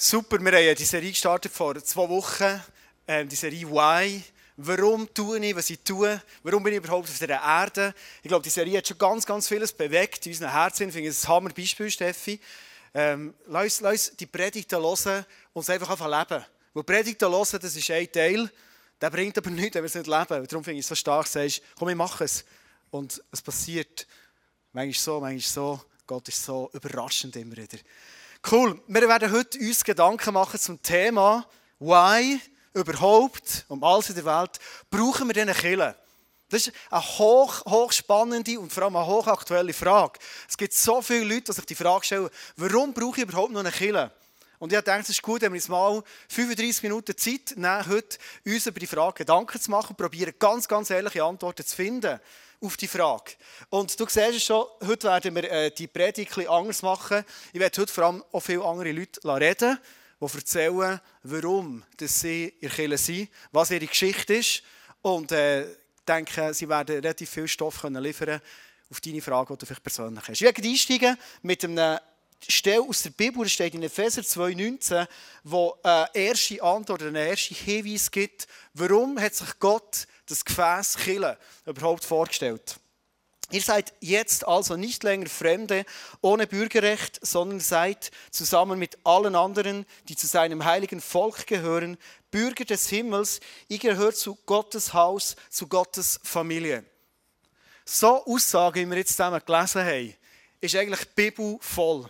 Super, wir haben die Serie gestartet vor zwei Wochen, ähm, die Serie Why. Warum tue ich, was ich tue? Warum bin ich überhaupt auf dieser Erde? Ich glaube, die Serie hat schon ganz, ganz vieles bewegt in unseren Herzen. Ich finde es ein Hammer-Beispiel, Steffi. Ähm, lass, lass die Predigten hören und es einfach einfach leben. Weil Predigten hören, das ist ein Teil, der bringt aber nichts, wenn wir es nicht leben. Darum finde ich es so stark, sagst, komm, ich mache es. Und es passiert manchmal so, manchmal so. Gott ist so überraschend immer wieder. Cool. Wir werden heute uns Gedanken machen zum Thema Why überhaupt um alles in der Welt brauchen wir diese Kille. Das ist eine hoch, hochspannende und vor allem eine hochaktuelle Frage. Es gibt so viele Leute, die sich die Frage stellen, warum brauche ich überhaupt noch eine Kille? Und ich denke, es ist gut, wenn wir uns mal 35 Minuten Zeit nehmen, heute uns über die Frage Gedanken zu machen und probieren, ganz, ganz ehrliche Antworten zu finden auf die Frage. Und du siehst es schon, heute werden wir äh, die Predigt etwas anders machen. Ich werde heute vor allem auch viele andere Leute reden, die erzählen, warum dass sie der Kirche sind, was ihre Geschichte ist. Und äh, ich denke, sie werden relativ viel Stoff können liefern auf deine Frage, die du vielleicht persönlich hast. Ich werde einsteigen mit einem Stelle aus der Bibel, das steht in Epheser 2,19, wo eine erste Antwort, einen ersten Hinweis gibt, warum hat sich Gott das Gefäß Kille überhaupt vorgestellt. Ihr seid jetzt also nicht länger Fremde ohne Bürgerrecht, sondern seid zusammen mit allen anderen, die zu seinem heiligen Volk gehören, Bürger des Himmels. Ihr gehört zu Gottes Haus, zu Gottes Familie. So Aussagen, wie wir jetzt zusammen gelesen haben, ist eigentlich Bibel voll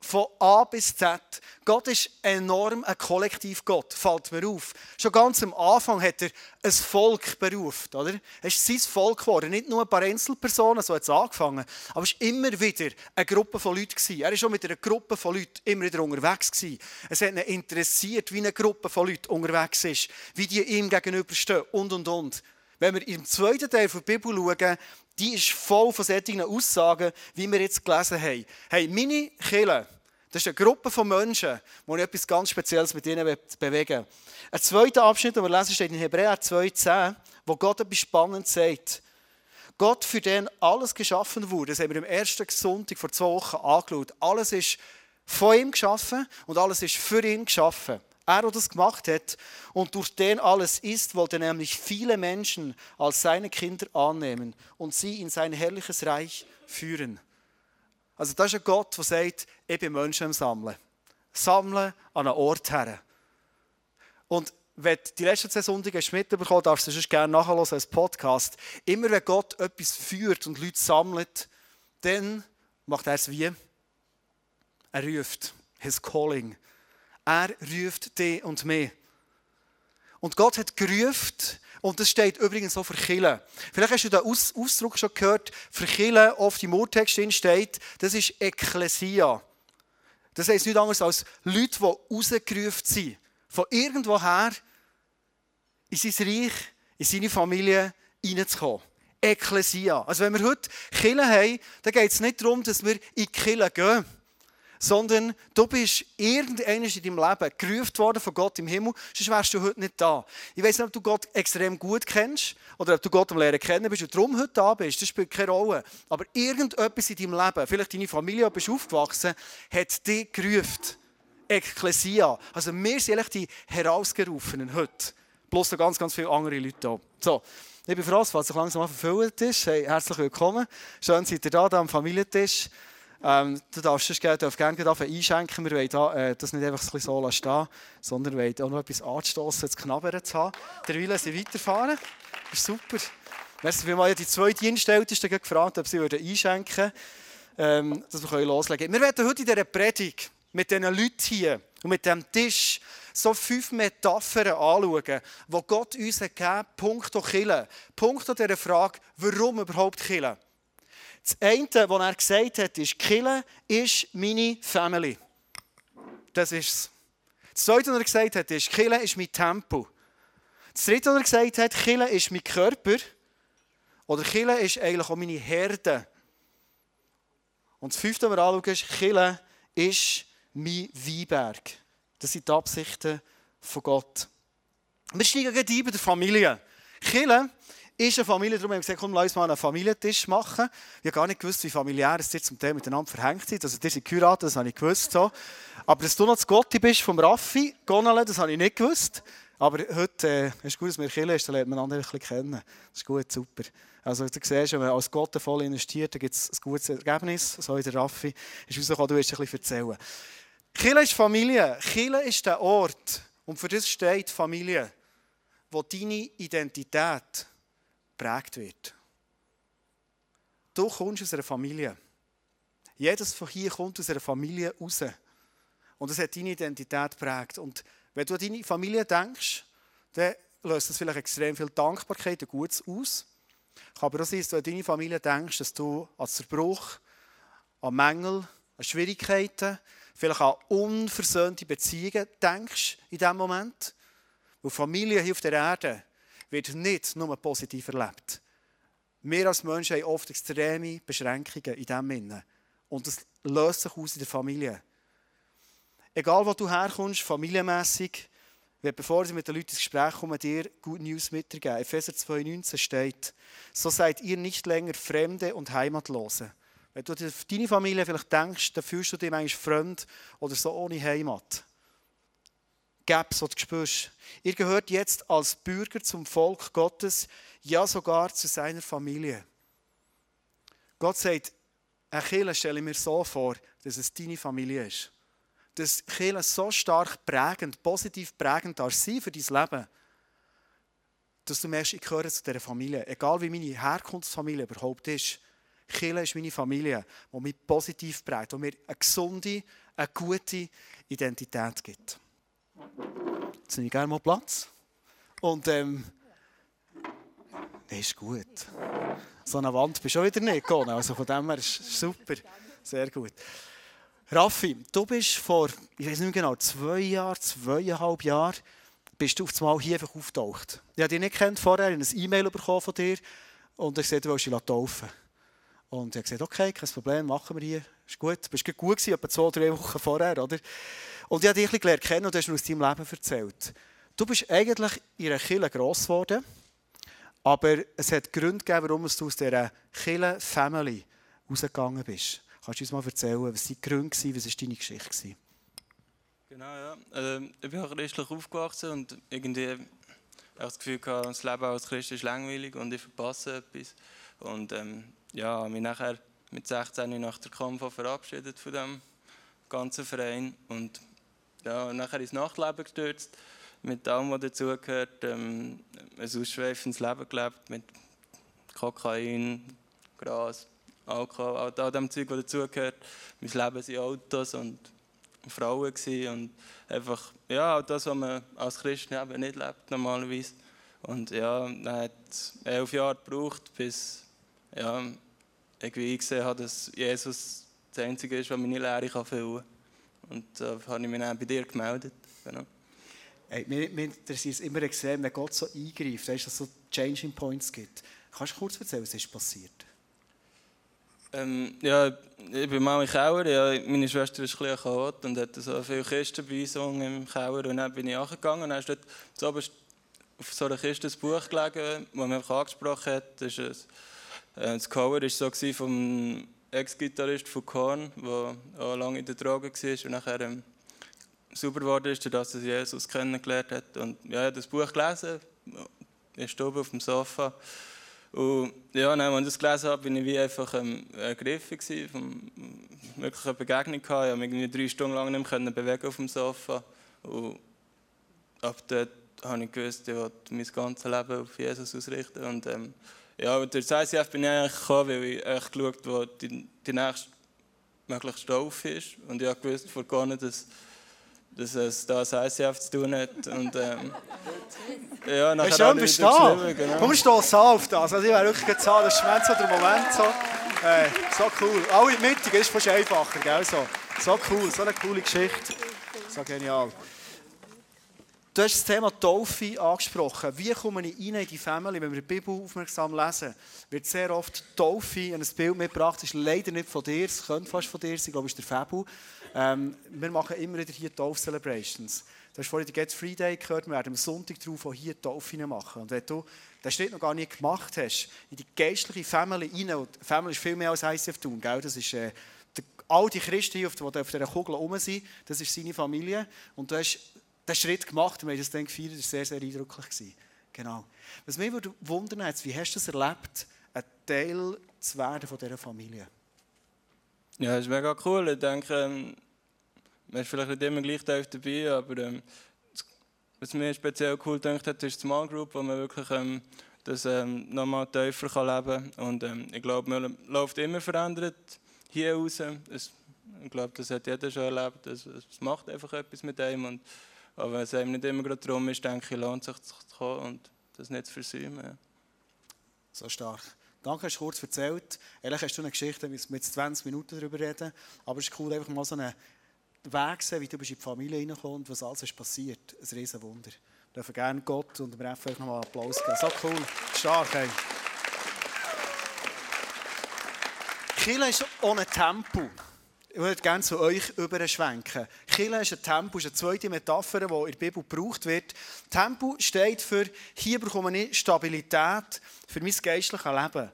von A bis Z. Gott ist enorm ein Kollektivgott, fällt mir auf. Schon ganz am Anfang hat er ein Volk berufen, oder? Es ist sein Volk geworden, nicht nur ein paar Einzelpersonen, so hat es angefangen, aber es war immer wieder eine Gruppe von Leuten. Gewesen. Er war schon mit einer Gruppe von Leuten immer wieder unterwegs. Gewesen. Es hat ihn interessiert, wie eine Gruppe von Leuten unterwegs ist, wie die ihm gegenüberstehen und, und, und. Wenn wir im zweiten Teil der Bibel schauen, die ist voll von solchen Aussagen, wie wir jetzt gelesen haben. Hey, meine Kirche, das ist eine Gruppe von Menschen, die etwas ganz Spezielles mit ihnen bewegen Ein zweiter Abschnitt, den wir lesen, steht in Hebräer 2,10, wo Gott etwas Spannendes sagt. Gott, für den alles geschaffen wurde, das haben wir im ersten Sonntag vor zwei Wochen angeschaut. Alles ist von ihm geschaffen und alles ist für ihn geschaffen. Er, der das gemacht hat und durch den alles ist, wollte nämlich viele Menschen als seine Kinder annehmen und sie in sein herrliches Reich führen. Also das ist ein Gott, der sagt, ich bin Menschen am Sammeln. Sammeln an einen Ort her. Und wenn die letzten zwei Sonntage mitbekommen darfst du sonst gerne nachhören als Podcast. Immer wenn Gott etwas führt und Leute sammelt, dann macht er es wie? Er ruft. His calling. Er ruft dich und mich. Und Gott hat gerufen, und das steht übrigens auch für Chile. Vielleicht hast du den Aus Ausdruck schon gehört, für Chile, oft im Urtext steht, das ist Ekklesia. Das heißt nichts anderes als Leute, die rausgerufen sind. Von irgendwoher in sein Reich, in seine Familie hineinzukommen. Ekklesia. Also wenn wir heute Chile haben, dann geht es nicht darum, dass wir in die Kille gehen sondern du bist irgendeines in deinem Leben gerufen worden von Gott im Himmel, sonst wärst du heute nicht da. Ich weiß nicht, ob du Gott extrem gut kennst oder ob du Gott am Lernen kennen bist und darum heute da bist, das spielt keine Rolle. Aber irgendetwas in deinem Leben, vielleicht deine Familie, wo bist aufgewachsen, hat dich gerufen. Ekklesia. Also wir sind eigentlich die Herausgerufenen heute. Plus noch ganz, ganz viele andere Leute da. So, liebe Frau, falls sich langsam verfüllt ist, hey, herzlich willkommen. Schön, seid ihr da, da am Familientisch. Ähm, du darfst sonst gerne, gerne einschenken. Wir wollen da, äh, das nicht einfach so lassen, sondern wir wollen auch noch etwas anstoßen, zu knabbern zu haben. Derweil sie weiterfahren. Das ist super. Merci vielmals. Die zwei Dienstältesten gefragt, ob sie einschenken würden, ähm, dass wir loslegen können. Wir werden heute in dieser Predigt mit diesen Leuten hier und mit diesem Tisch so fünf Metaphern anschauen, die Gott uns gegeben hat, punkto Killen. Punkto dieser Frage, warum überhaupt Killen. Das eine, was er gesagt hat, ist, Kille ist meine Family. Das ist es. Das zweite, was er gesagt hat, ist, Kille ist mein Tempel. Das dritte, was er gesagt hat, Kille ist mein Körper. Oder Kille ist eigentlich auch meine Herde. Und das fünfte, was wir anschauen, ist, Kille ist mein Weinberg. Das sind die Absichten von Gott. Wir steigen gleich ein bei der Familie. Kille ist eine Familie, darum haben wir gesagt, komm, lass uns mal einen Familientisch machen. Ich habe gar nicht gewusst, wie familiär es ihr zum Teil miteinander verhängt seid. Also, ihr seid geheiratet, das habe ich gewusst. So. Aber dass du noch das Gotti bist vom Raffi, Gonale, das habe ich nicht gewusst. Aber heute äh, ist gut, dass wir Kirche ist, dann lernt man andere ein bisschen kennen. Das ist gut, super. Also du siehst, wenn man als Gott voll investiert, dann gibt es ein gutes Ergebnis. So wie der Raffi ist rausgekommen, du wirst ein bisschen erzählen. Kirche ist Familie. Kirche ist der Ort, und für das steht Familie, wo deine Identität geprägt wird. Du kommst aus einer Familie. Jedes von hier kommt aus einer Familie raus. Und das hat deine Identität geprägt. Und wenn du an deine Familie denkst, dann löst das vielleicht extrem viel Dankbarkeit und Gutes aus. Kann aber auch sein, dass du an deine Familie denkst, dass du an Zerbruch, an Mängel, an Schwierigkeiten, vielleicht an unversöhnte Beziehungen denkst in diesem Moment. Weil Familie hier auf der Erde wird nicht nur positiv erlebt. Wir als Menschen haben oft extreme Beschränkungen in diesem Sinne. Und das löst sich aus in der Familie. Egal, wo du herkommst, familienmässig, bevor ich mit den Leuten ins Gespräch komme, dir Good News mitgeben. Epheser 2,19 steht, so seid ihr nicht länger Fremde und Heimatlose. Wenn du auf deine Familie vielleicht denkst, dann fühlst du dich manchmal fremd oder so ohne Heimat. Gaps, die du spürst. Ihr gehört jetzt als Bürger zum Volk Gottes, ja sogar zu seiner Familie. Gott sagt, eine Kirche stelle ich mir so vor, dass es deine Familie ist. Dass Kirche so stark prägend, positiv prägend darf sein für dein Leben, dass du merkst, ich gehöre zu dieser Familie. Egal wie meine Herkunftsfamilie überhaupt ist. Kirche ist meine Familie, die mich positiv prägt, die mir eine gesunde, eine gute Identität gibt. Jetzt nehme ich gerne mal Platz. Und ähm, das ist gut. So eine Wand bist du wieder nicht gegangen. Also von dem her ist super. Sehr gut. Raffi, du bist vor, ich weiß nicht mehr genau, zwei Jahren, zweieinhalb Jahren, bist du auf einmal hier einfach auftaucht. Ich habe dich nicht kennt vorher, ich habe ein E-Mail bekommen von dir und ich gesagt, du willst dich taufen. Und ich habe gesagt, okay, kein Problem, machen wir hier. Ist gut. Du bist gut gewesen, etwa zwei, drei Wochen vorher, oder? Und ich habe dich ein bisschen kennen und du hast mir aus deinem Leben erzählt. Du bist eigentlich in einer Kirche gross geworden, aber es hat Gründe gegeben, warum du aus dieser Kirche-Family rausgegangen bist. Kannst du uns mal erzählen, was die Gründe waren, was war deine Geschichte? Genau, ja. Ähm, ich bin auch christlich aufgewachsen und irgendwie habe ich das Gefühl, das Leben als Christ ist langweilig und ich verpasse etwas. Und ähm, ja, mich nachher mit 16 nach der Kampf verabschiedet von dem ganzen Verein und ja, nachher ins Nachtleben gestürzt, mit allem, was dazugehört, ähm, ein ausschweifendes Leben gelebt, mit Kokain, Gras, Alkohol, all, dem Zeug, was dazugehört. Mein Leben waren Autos und Frauen und einfach, ja, das, was man als Christ eben nicht lebt normalerweise. Und ja, dann hat elf Jahre gebraucht, bis ja, ich gesehen habe, dass Jesus das Einzige ist, was meine Lehre füllen kann. Und da äh, habe ich mich dann bei dir gemeldet. Genau. Hey, mir, mir interessiert es immer extrem, wenn Gott so eingreift, weißt, dass es so Changing Points gibt. Kannst du kurz erzählen, was ist passiert? Ähm, ja, ich bin mal im Keller. Ja, meine Schwester ist ein bisschen Chaot und hatte so viele Kisten bei uns im Keller. Und dann bin ich angegangen und dann ist dort so auf so einer Kiste ein Buch gelegen, das man einfach angesprochen hat. Das, ist ein, äh, das Cover war so vom Ex-Gitarrist von Korn, der auch lange in der Droge war und nachher ähm, sauber geworden ist, dass er Jesus kennengelernt hat. Und ja, ich habe das Buch gelesen, ist oben auf dem Sofa. Und ja, dann, als ich das gelesen habe, bin ich wie einfach ähm, ergriffen von möglichen Begegnung. Ich konnte mich drei Stunden lang nicht mehr bewegen auf dem Sofa. Und ab dort habe ich gewusst, ich mein ganzes Leben auf Jesus ausrichten. Und, ähm, ja, durch das ICF bin ich eigentlich gekommen, weil ich echt geschaut wo die, die nächste mögliche Staufe ist. Und ich habe gewusst vor gar nicht, dass, dass es da das ICF zu tun hat. Und, ähm, ja, nachher schön, bist du da. Genau. Komm, stolz auf das. Also ich wäre wirklich gezahlt. Das ist so der Moment. So, äh, so cool. Alle in Mitte, ist fast einfacher. Gell? So, so cool, so eine coole Geschichte. So genial. Du hast das Thema Taufe angesprochen. Wie komme ich rein in die Familie? Wenn wir die Bibel aufmerksam lesen, wird sehr oft Taufe in ein Bild mitgebracht. Das ist leider nicht von dir, es könnte fast von dir sein, ich glaube, es ist der Fabu. Ähm, wir machen immer wieder hier Taufe-Celebrations. Du hast vorhin den Get Free Day gehört, wir werden am Sonntag darauf auch hier Taufe machen. Und wenn du den Schritt noch gar nicht gemacht hast, in die geistliche Family rein, und Family ist viel mehr als ICF tun, gell? das ist... Äh, all die Christen, die auf dieser Kugel herum sind, das ist seine Familie. Und du hast den Schritt gemacht, wir haben das dann gefeiert, das war sehr, sehr eindrücklich. Genau. Was mich wundern jetzt, wie hast du es erlebt, ein Teil zu werden von dieser Familie? Ja, das ist mega cool. Ich denke, ähm, man ist vielleicht nicht immer gleich dabei, aber ähm, was mir speziell cool gedacht hat, ist die Small Group, wo man wirklich ähm, das ähm, nochmal tiefer kann leben kann. Und ähm, ich glaube, man läuft immer verändert hier raus. Es, ich glaube, das hat jeder schon erlebt. Es, es macht einfach etwas mit einem. Und, aber wenn es einem nicht immer gerade darum ist, denke ich, lohnt sich zu kommen und das nicht zu versäumen. So stark. Danke, hast du kurz erzählt. Ehrlich hast du eine Geschichte, wir jetzt 20 Minuten darüber reden. Aber es ist cool, einfach mal so einen Weg sehen, wie du in die Familie reinkommst und was alles ist passiert. Ein riesen Wunder. Wir dürfen gerne Gott und dem Ref nochmal Applaus geben. So cool. Stark, hey. Kille ist ohne Tempo. Ich würde gerne zu euch überschwenken. Kille ist ein Tempo, ist eine zweite Metapher, die in der Bibel gebraucht wird. Tempo steht für, hier bekomme ich Stabilität für mein geistliches Leben.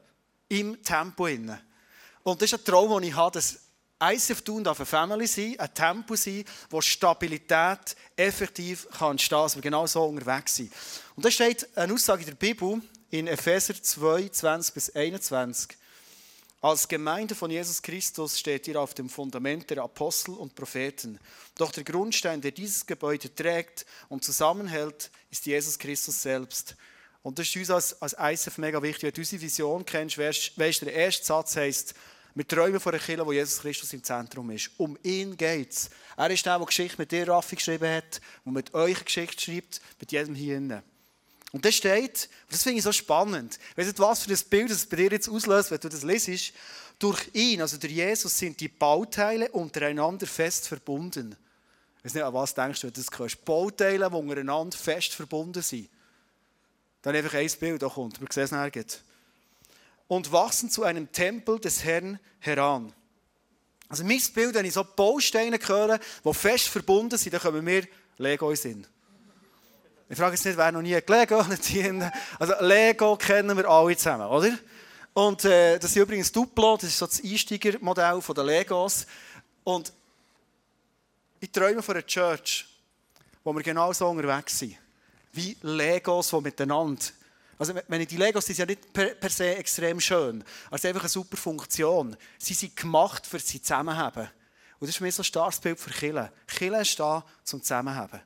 Im Tempo. Und das ist ein Traum, den ich habe, dass ICF Tun darf eine Family sein, ein Tempo sein, wo Stabilität effektiv entstehen kann, dass wir genau so unterwegs sind. Und da steht eine Aussage in der Bibel in Epheser 2, 20 bis 21. Als Gemeinde von Jesus Christus steht ihr auf dem Fundament der Apostel und Propheten. Doch der Grundstein, der dieses Gebäude trägt und zusammenhält, ist Jesus Christus selbst. Und das ist uns als, als ISF mega wichtig. Wenn du unsere Vision kennst, weißt du, der erste Satz heißt, wir träumen von einer Kirche, wo Jesus Christus im Zentrum ist. Um ihn geht es. Er ist der, der Geschichte mit dir, Raffi, geschrieben hat, der mit euch Geschichte schreibt, mit jedem hier innen. Und das steht, das finde ich so spannend. Weißt du, was für ein Bild das bei dir jetzt auslöst, wenn du das lesest? Durch ihn, also durch Jesus, sind die Bauteile untereinander fest verbunden. Ich weiß nicht, an was denkst du, wenn du das hörst? Bauteile, die untereinander fest verbunden sind. Dann einfach ein Bild, da kommt, wir sehen es nachher. Und wachsen zu einem Tempel des Herrn heran. Also mein Bild, wenn ich so Bausteine höre, die fest verbunden sind, dann kommen wir Lego in Sinn. Ich frage jetzt nicht, wer noch nie Lego dienen. Also Lego kennen wir alle zusammen, oder? Und äh, das ist übrigens Duplo, das ist so das Einsteigermodell der Legos. Und ich träume von einer Church, wo wir genau so unterwegs sind. Wie Legos, die miteinander. Also, wenn ich die Legos sind ja nicht per, per se extrem schön. Also einfach eine super Funktion. Sie sind gemacht, für sie zusammenzuhaben. Und das ist mir so ein starkes Bild für Kille. Kille ist da zum Zusammenhaben.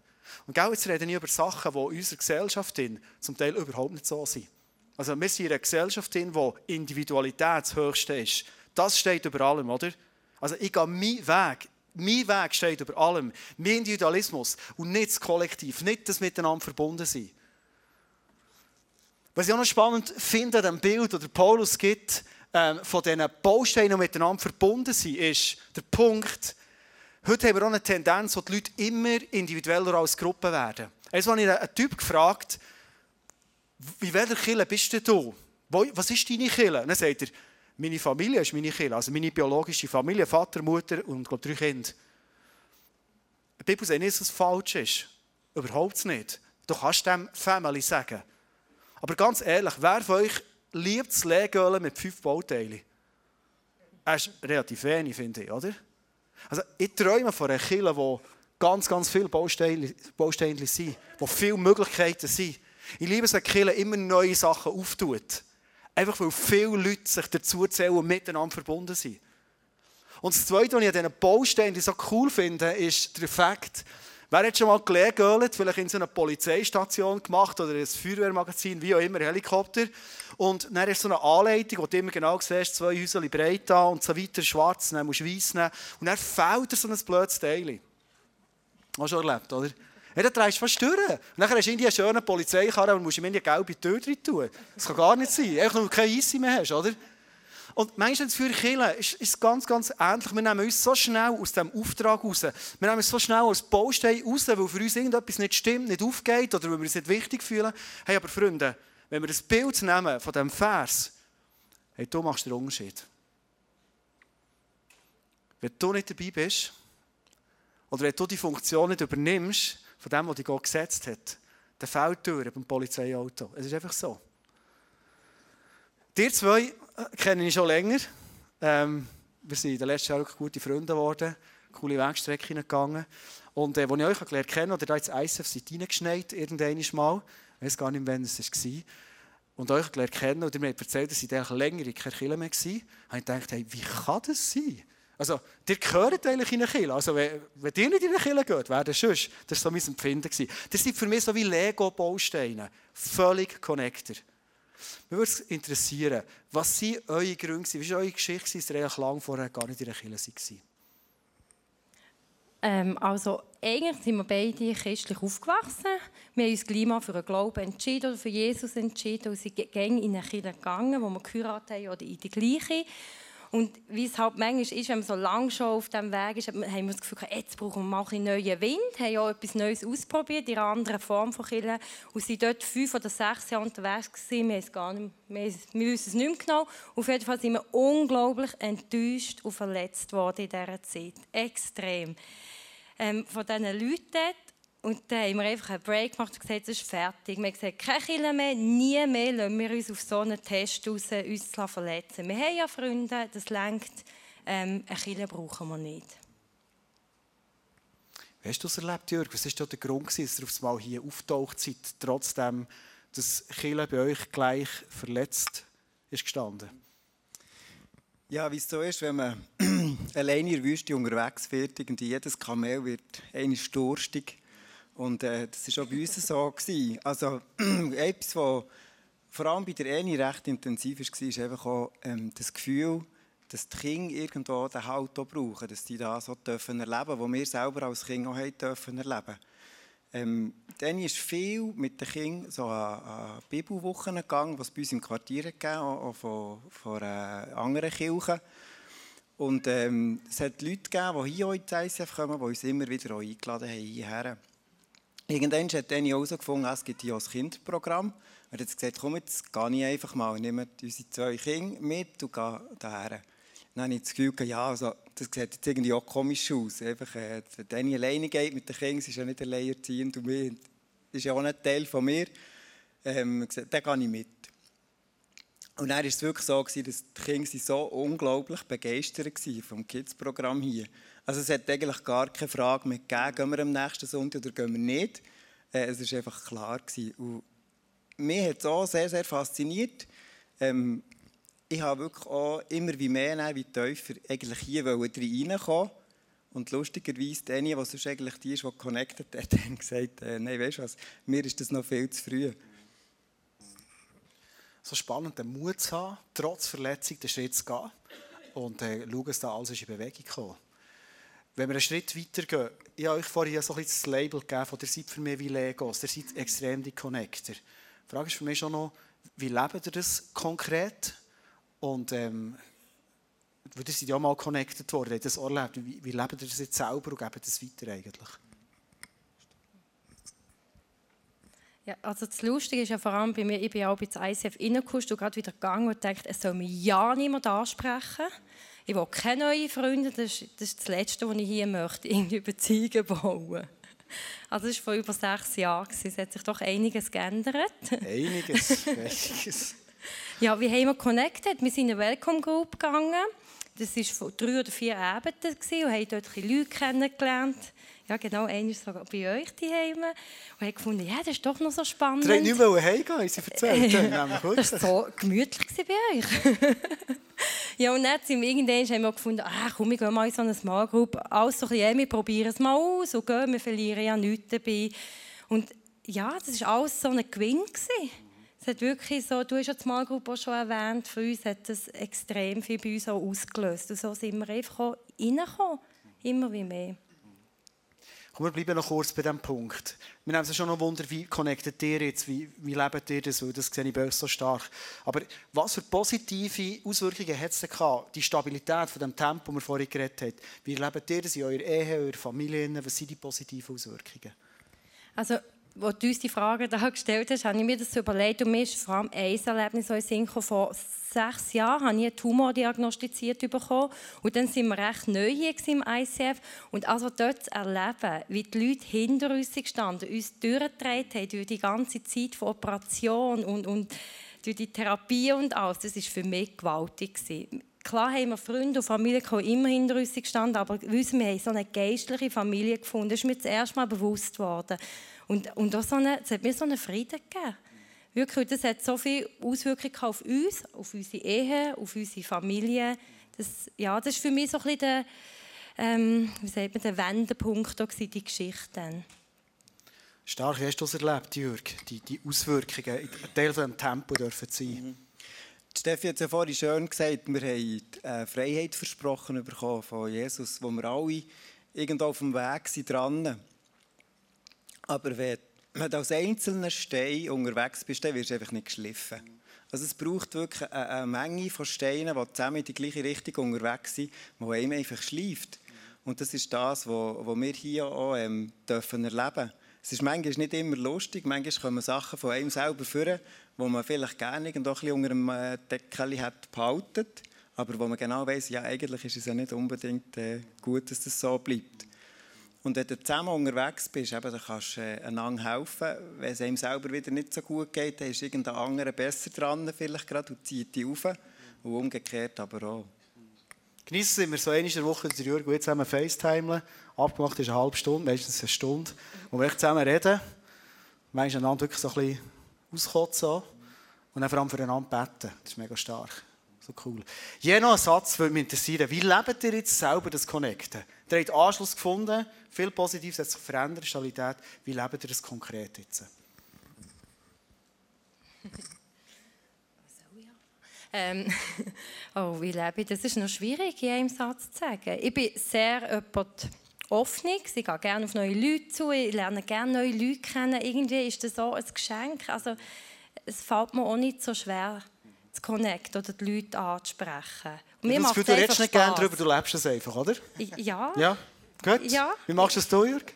Und genau jetzt reden wir über Sachen, die in unserer Gesellschaft zum Teil überhaupt nicht so sind. Also wir sind in einer Gesellschaft, in der Individualität das Höchste ist. Das steht über allem, oder? Also ich gehe meinen Weg. Mein Weg steht über allem. Mein Individualismus und nicht das Kollektiv, nicht das Miteinander verbunden sein. Was ich auch noch spannend finde an dem Bild, das Paulus gibt, ähm, von diesen Bausteinen, die miteinander verbunden sind, ist der Punkt, Heute haben wir auch eine Tendenz, wo die Leute immer individueller als Gruppe werden. Jetzt habe ich einen Typ gefragt, wie welcher Kille bist du? Was ist deine Kille? dann sagt er, meine Familie ist meine Kille, also meine biologische Familie, Vater, Mutter und drei Kinder. Die Bibel sagt nicht, dass es falsch ist. Überhaupt nicht. Du kannst dem Family sagen. Aber ganz ehrlich, wer von euch liebt das Legöl mit fünf Bauteilen? Das ist relativ wenig, finde ich, oder? Also ich träume von einer Kirche, wo ganz, ganz viele Bausteine, Bausteine sind, wo viele Möglichkeiten sind. Ich liebe es, wenn Kirche immer neue Sachen auftut. Einfach weil viele Leute sich dazu zählen und miteinander verbunden sind. Und das Zweite, was ich an diesen Bausteinen so cool finde, ist der Fakt, wer hat schon mal gelernt, vielleicht in so einer Polizeistation gemacht oder ein Feuerwehrmagazin, wie auch immer, Helikopter. Und dann ist so eine Anleitung, wo du immer genau siehst, zwei Häuser breit da und so weiter, schwarz, dann musst du weiss nehmen. Und dann fällt dir so ein blödes Teil. Hast du schon erlebt, oder? Ja, dann drehst du fast durch. Und dann hast du irgendwie eine schöne Polizeikarre und musst ihm eine gelbe Tür drin tun. Das kann gar nicht sein. Einfach, du keine Eisse mehr hast, oder? Und manchmal für Kirche ist es ganz, ganz ähnlich. Wir nehmen uns so schnell aus dem Auftrag raus. Wir nehmen uns so schnell als Baustein raus, weil für uns irgendetwas nicht stimmt, nicht aufgeht oder weil wir uns nicht wichtig fühlen. Hey, aber Freunde, wenn wir das Bild nehmen von diesem Vers, hey, du machst den Unterschied. Wenn du nicht dabei bist, oder wenn du die Funktion nicht übernimmst, von dem, was dich Gott gesetzt hat, dann fällt die Tür beim Polizeiauto. Es ist einfach so. Die zwei kenne ich schon länger. Ähm, wir sind in den letzten Jahren gute Freunde geworden, coole Wegstrecke hineingegangen. Und äh, als ich euch gelernt habe, oder da ins ISF seid reingeschneit, irgendwann mal, ich weiß gar nicht, wann es war, und euch gelernt kennen, und ihr mir erzählt, dass eigentlich länger in keiner Kirche mehr war, habe ich gedacht, hey, wie kann das sein? Also, ihr gehört eigentlich in eine Kirche. Also, wenn, wenn ihr nicht in eine Kirche geht, wer das sonst? Das war so mein Empfinden. Das sind für mich so wie Lego-Bausteine. Völlig connected. Mich würde es interessieren, was sind eure Gründe? Wie war eure Geschichte, dass ihr eigentlich lange vorher gar nicht in der Kirche war? Ähm, also eigentlich sind wir beide christlich aufgewachsen. Wir haben uns gleich für den Glauben entschieden oder für Jesus entschieden und sind gegen in eine Kirche gegangen, wo wir geheiratet haben oder in die gleiche. Und wie es halt manchmal ist, wenn man so lange schon auf diesem Weg ist, haben wir das Gefühl, jetzt brauchen wir mal einen neuen Wind, haben ja etwas Neues ausprobiert, in einer anderen Form von Kirche. Und sind dort fünf oder sechs Jahre unterwegs gewesen. Wir, gar nicht, wir, wir wissen es nicht mehr genau. Auf jeden Fall sind wir unglaublich enttäuscht und verletzt worden in dieser Zeit. Extrem. Ähm, von diesen Leuten dort, und dann haben wir einfach einen Break gemacht und gesagt, es ist fertig. Wir haben gesagt, keine Kille mehr, nie mehr lassen wir uns auf so einen Test raus, uns verletzen. Wir haben ja Freunde, das lenkt. Ähm, eine Kille brauchen wir nicht. Wie hast du das erlebt, Jörg? Was war der Grund, dass ihr aufs Mal hier auftaucht seid, trotzdem, dass Kille bei euch gleich verletzt ist gestanden? Ja, wie es so ist, wenn man alleine in der Wüste unterwegs wird, irgendwie jedes Kamel wird eines durstig und äh, das war auch bei uns so. Gewesen. Also etwas, was vor allem bei der Eni recht intensiv war, ist einfach auch ähm, das Gefühl, dass die Kinder irgendwo den Halt auch brauchen, dass die das so dürfen erleben, was wir selber als Kinder auch dürfen erleben. Ähm, dann ist viel mit den Kindern so an, an Bibelwochen gegangen, was bei uns im Quartier gegeben auch von, von äh, anderen Kirchen. Und ähm, es hat Leute gegeben, die hier ins ICF kommen, die uns immer wieder auch eingeladen haben hierher. Irgendwann hat Danny herausgefunden, es gibt hier auch ein Kinderprogramm. Er hat jetzt gesagt, komm, jetzt gehe ich einfach mal, nehme unsere zwei Kinder mit und gehe daher. Dann habe ich das Gefühl, ja, also, das sieht jetzt irgendwie auch komisch aus. Einfach, äh, wenn Danny alleine geht mit den Kindern, ist ja nicht alleinerziehend und mir, ist ja auch nicht Teil von mir. Ähm, gesagt, dann gehe ich mit. Und dann war es wirklich so, dass die Kinder so unglaublich begeistert waren vom Kids-Programm hier. Also es hat eigentlich gar keine Frage mehr gegeben, gehen wir am nächsten Sonntag oder gehen wir nicht. Äh, es war einfach klar. Gewesen. Und mich hat es auch sehr, sehr fasziniert. Ähm, ich habe wirklich auch immer wie mehr, wie tiefer eigentlich hier reinkommen und lustigerweise, Dani, was sonst eigentlich die ist, die connected hat, hat gesagt, äh, nein, weißt du was, mir ist das noch viel zu früh. So spannend, den Mut zu haben, trotz Verletzung den Schritt zu gehen und äh, schauen, dass da alles in Bewegung kommt. Wenn wir einen Schritt weiter gehen, ich habe euch vorhin so ein das Label gegeben, von der seid für mich wie Legos, der seid extrem die Connector. Die Frage ist für mich schon noch, wie lebt ihr das konkret? Und ähm, weil ihr seid ja auch mal connected worden, ihr das erlebt. Wie, wie lebt ihr das jetzt selber und gebt das weiter eigentlich? Ja, also das Lustige ist ja vor allem bei mir, ich bin auch bei ICF reingekommen und gerade wieder gegangen und dachte, es soll mich ja niemand ansprechen. Ich will keine neuen Freunde, das ist, das ist das Letzte, was ich hier möchte, irgendwie Beziehungen bauen. Also das war vor über sechs Jahren, es hat sich doch einiges geändert. Einiges, einiges. Ja, wie haben wir connected? Wir sind in eine Welcome Group gegangen. Das war von drei oder vier Abenden und haben dort Leute kennengelernt ja, genau, einer ist sogar bei euch daheim. Und habe gefunden, ja, das ist doch noch so spannend. Du nicht mehr heimgehen, haben sie erzählt. das war so gemütlich bei euch. ja, und dann sind wir irgendwann haben wir gefunden, ach komm, wir gehen mal in so eine Small Group. Alles so ein bisschen, wir probieren es mal aus und gehen, wir verlieren ja nichts dabei. Und ja, das war alles so ein Gewinn. Gewesen. Es hat wirklich so, du hast ja die Small Group auch schon erwähnt, für uns hat das extrem viel bei uns auch ausgelöst. Und so sind wir einfach reingekommen, immer wie mehr. Komm, wir bleiben noch kurz bei diesem Punkt. Wir haben uns schon noch Wunder, wie connectet ihr jetzt, wie, wie lebt ihr das, weil das sehe ich bei euch so stark. Aber was für positive Auswirkungen hat es denn die Stabilität von dem Tempo, das wir vorhin geredet haben? Wie lebt ihr das in eurer Ehe, eurer Familie? Was sind die positiven Auswirkungen? Also als du uns die Frage da gestellt hast, habe ich mir das überlegt und mir ist vor allem ein Erlebnis in Sinn Vor sechs Jahren habe ich einen Tumor diagnostiziert bekommen und dann sind wir recht neu hier im ICF und also dort zu erleben, wie die Leute hinter uns gestanden, uns durchgetragen haben durch die ganze Zeit von Operation und, und durch die Therapie und alles, das war für mich gewaltig. Klar haben wir Freunde und Familie die immer hinter uns gestanden, aber wir haben so eine geistliche Familie gefunden. Das ist mir das erste Mal bewusst worden. Und, und auch so eine, es hat mir so einen Frieden gegeben. Wirklich, das hat so viele Auswirkungen auf uns, auf unsere Ehe, auf unsere Familie. Das, ja, das ist für mich so ein bisschen der, ähm, wie sagt man, der Wendepunkt, gewesen, die Geschichte. Stark, wie hast du das erlebt, Jürg? Die, die Auswirkungen, ein Teil von diesem Tempo dürfen sein. Mhm. Steffi hat es ja vorhin schön gesagt, wir haben äh, Freiheit versprochen bekommen von Jesus, wo wir alle irgendwo auf dem Weg sind dran. Aber wenn du als einzelner Stein unterwegs bist, dann wirst du einfach nicht geschliffen. Also es braucht wirklich eine, Menge von Steinen, die zusammen in die gleiche Richtung unterwegs sind, die einem einfach schleift. Und das ist das, was wir hier auch ähm, dürfen erleben. Es ist manchmal nicht immer lustig, manchmal kommen Sachen von einem selber führen, wo man vielleicht gerne ein bisschen unter dem äh, Deckel hat behalten, aber wo man genau weiß, ja eigentlich ist es ja nicht unbedingt äh, gut, dass das so bleibt. Und wenn du zusammen unterwegs bist, eben, dann kannst du äh, einander helfen. Wenn es einem selber wieder nicht so gut geht, dann ist irgendein anderer besser dran vielleicht gerade und zieht die auf. Und umgekehrt aber auch. Genießen sind wir so eine Woche, der Jürgen und zusammen FaceTime. Abgemacht ist eine halbe Stunde, meistens eine Stunde. Wo wir zusammen reden. Manchmal einander wirklich so ein bisschen auskotzen. Und dann vor allem füreinander beten. Das ist mega stark. So cool. Je noch ein Satz würde mich interessieren. Wie lebt ihr jetzt selber das Connecten? Ihr habt Anschluss gefunden, viel Positives hat sich verändert, Stabilität. Wie lebt ihr das konkret jetzt? Ähm, oh, wie lebe ich? Das ist noch schwierig, in einem Satz zu sagen. Ich bin sehr jemand offenig. Ich gehe gerne auf neue Leute zu. Ich lerne gerne neue Leute kennen. Irgendwie ist das so ein Geschenk. Also, es fällt mir auch nicht so schwer, zu connecten oder die Leute anzusprechen. Und mir das Gefühl, du redest nicht gerne darüber, du lebst es einfach, oder? Ja. Ja, gut. Ja. Wie machst du es du, Jürg?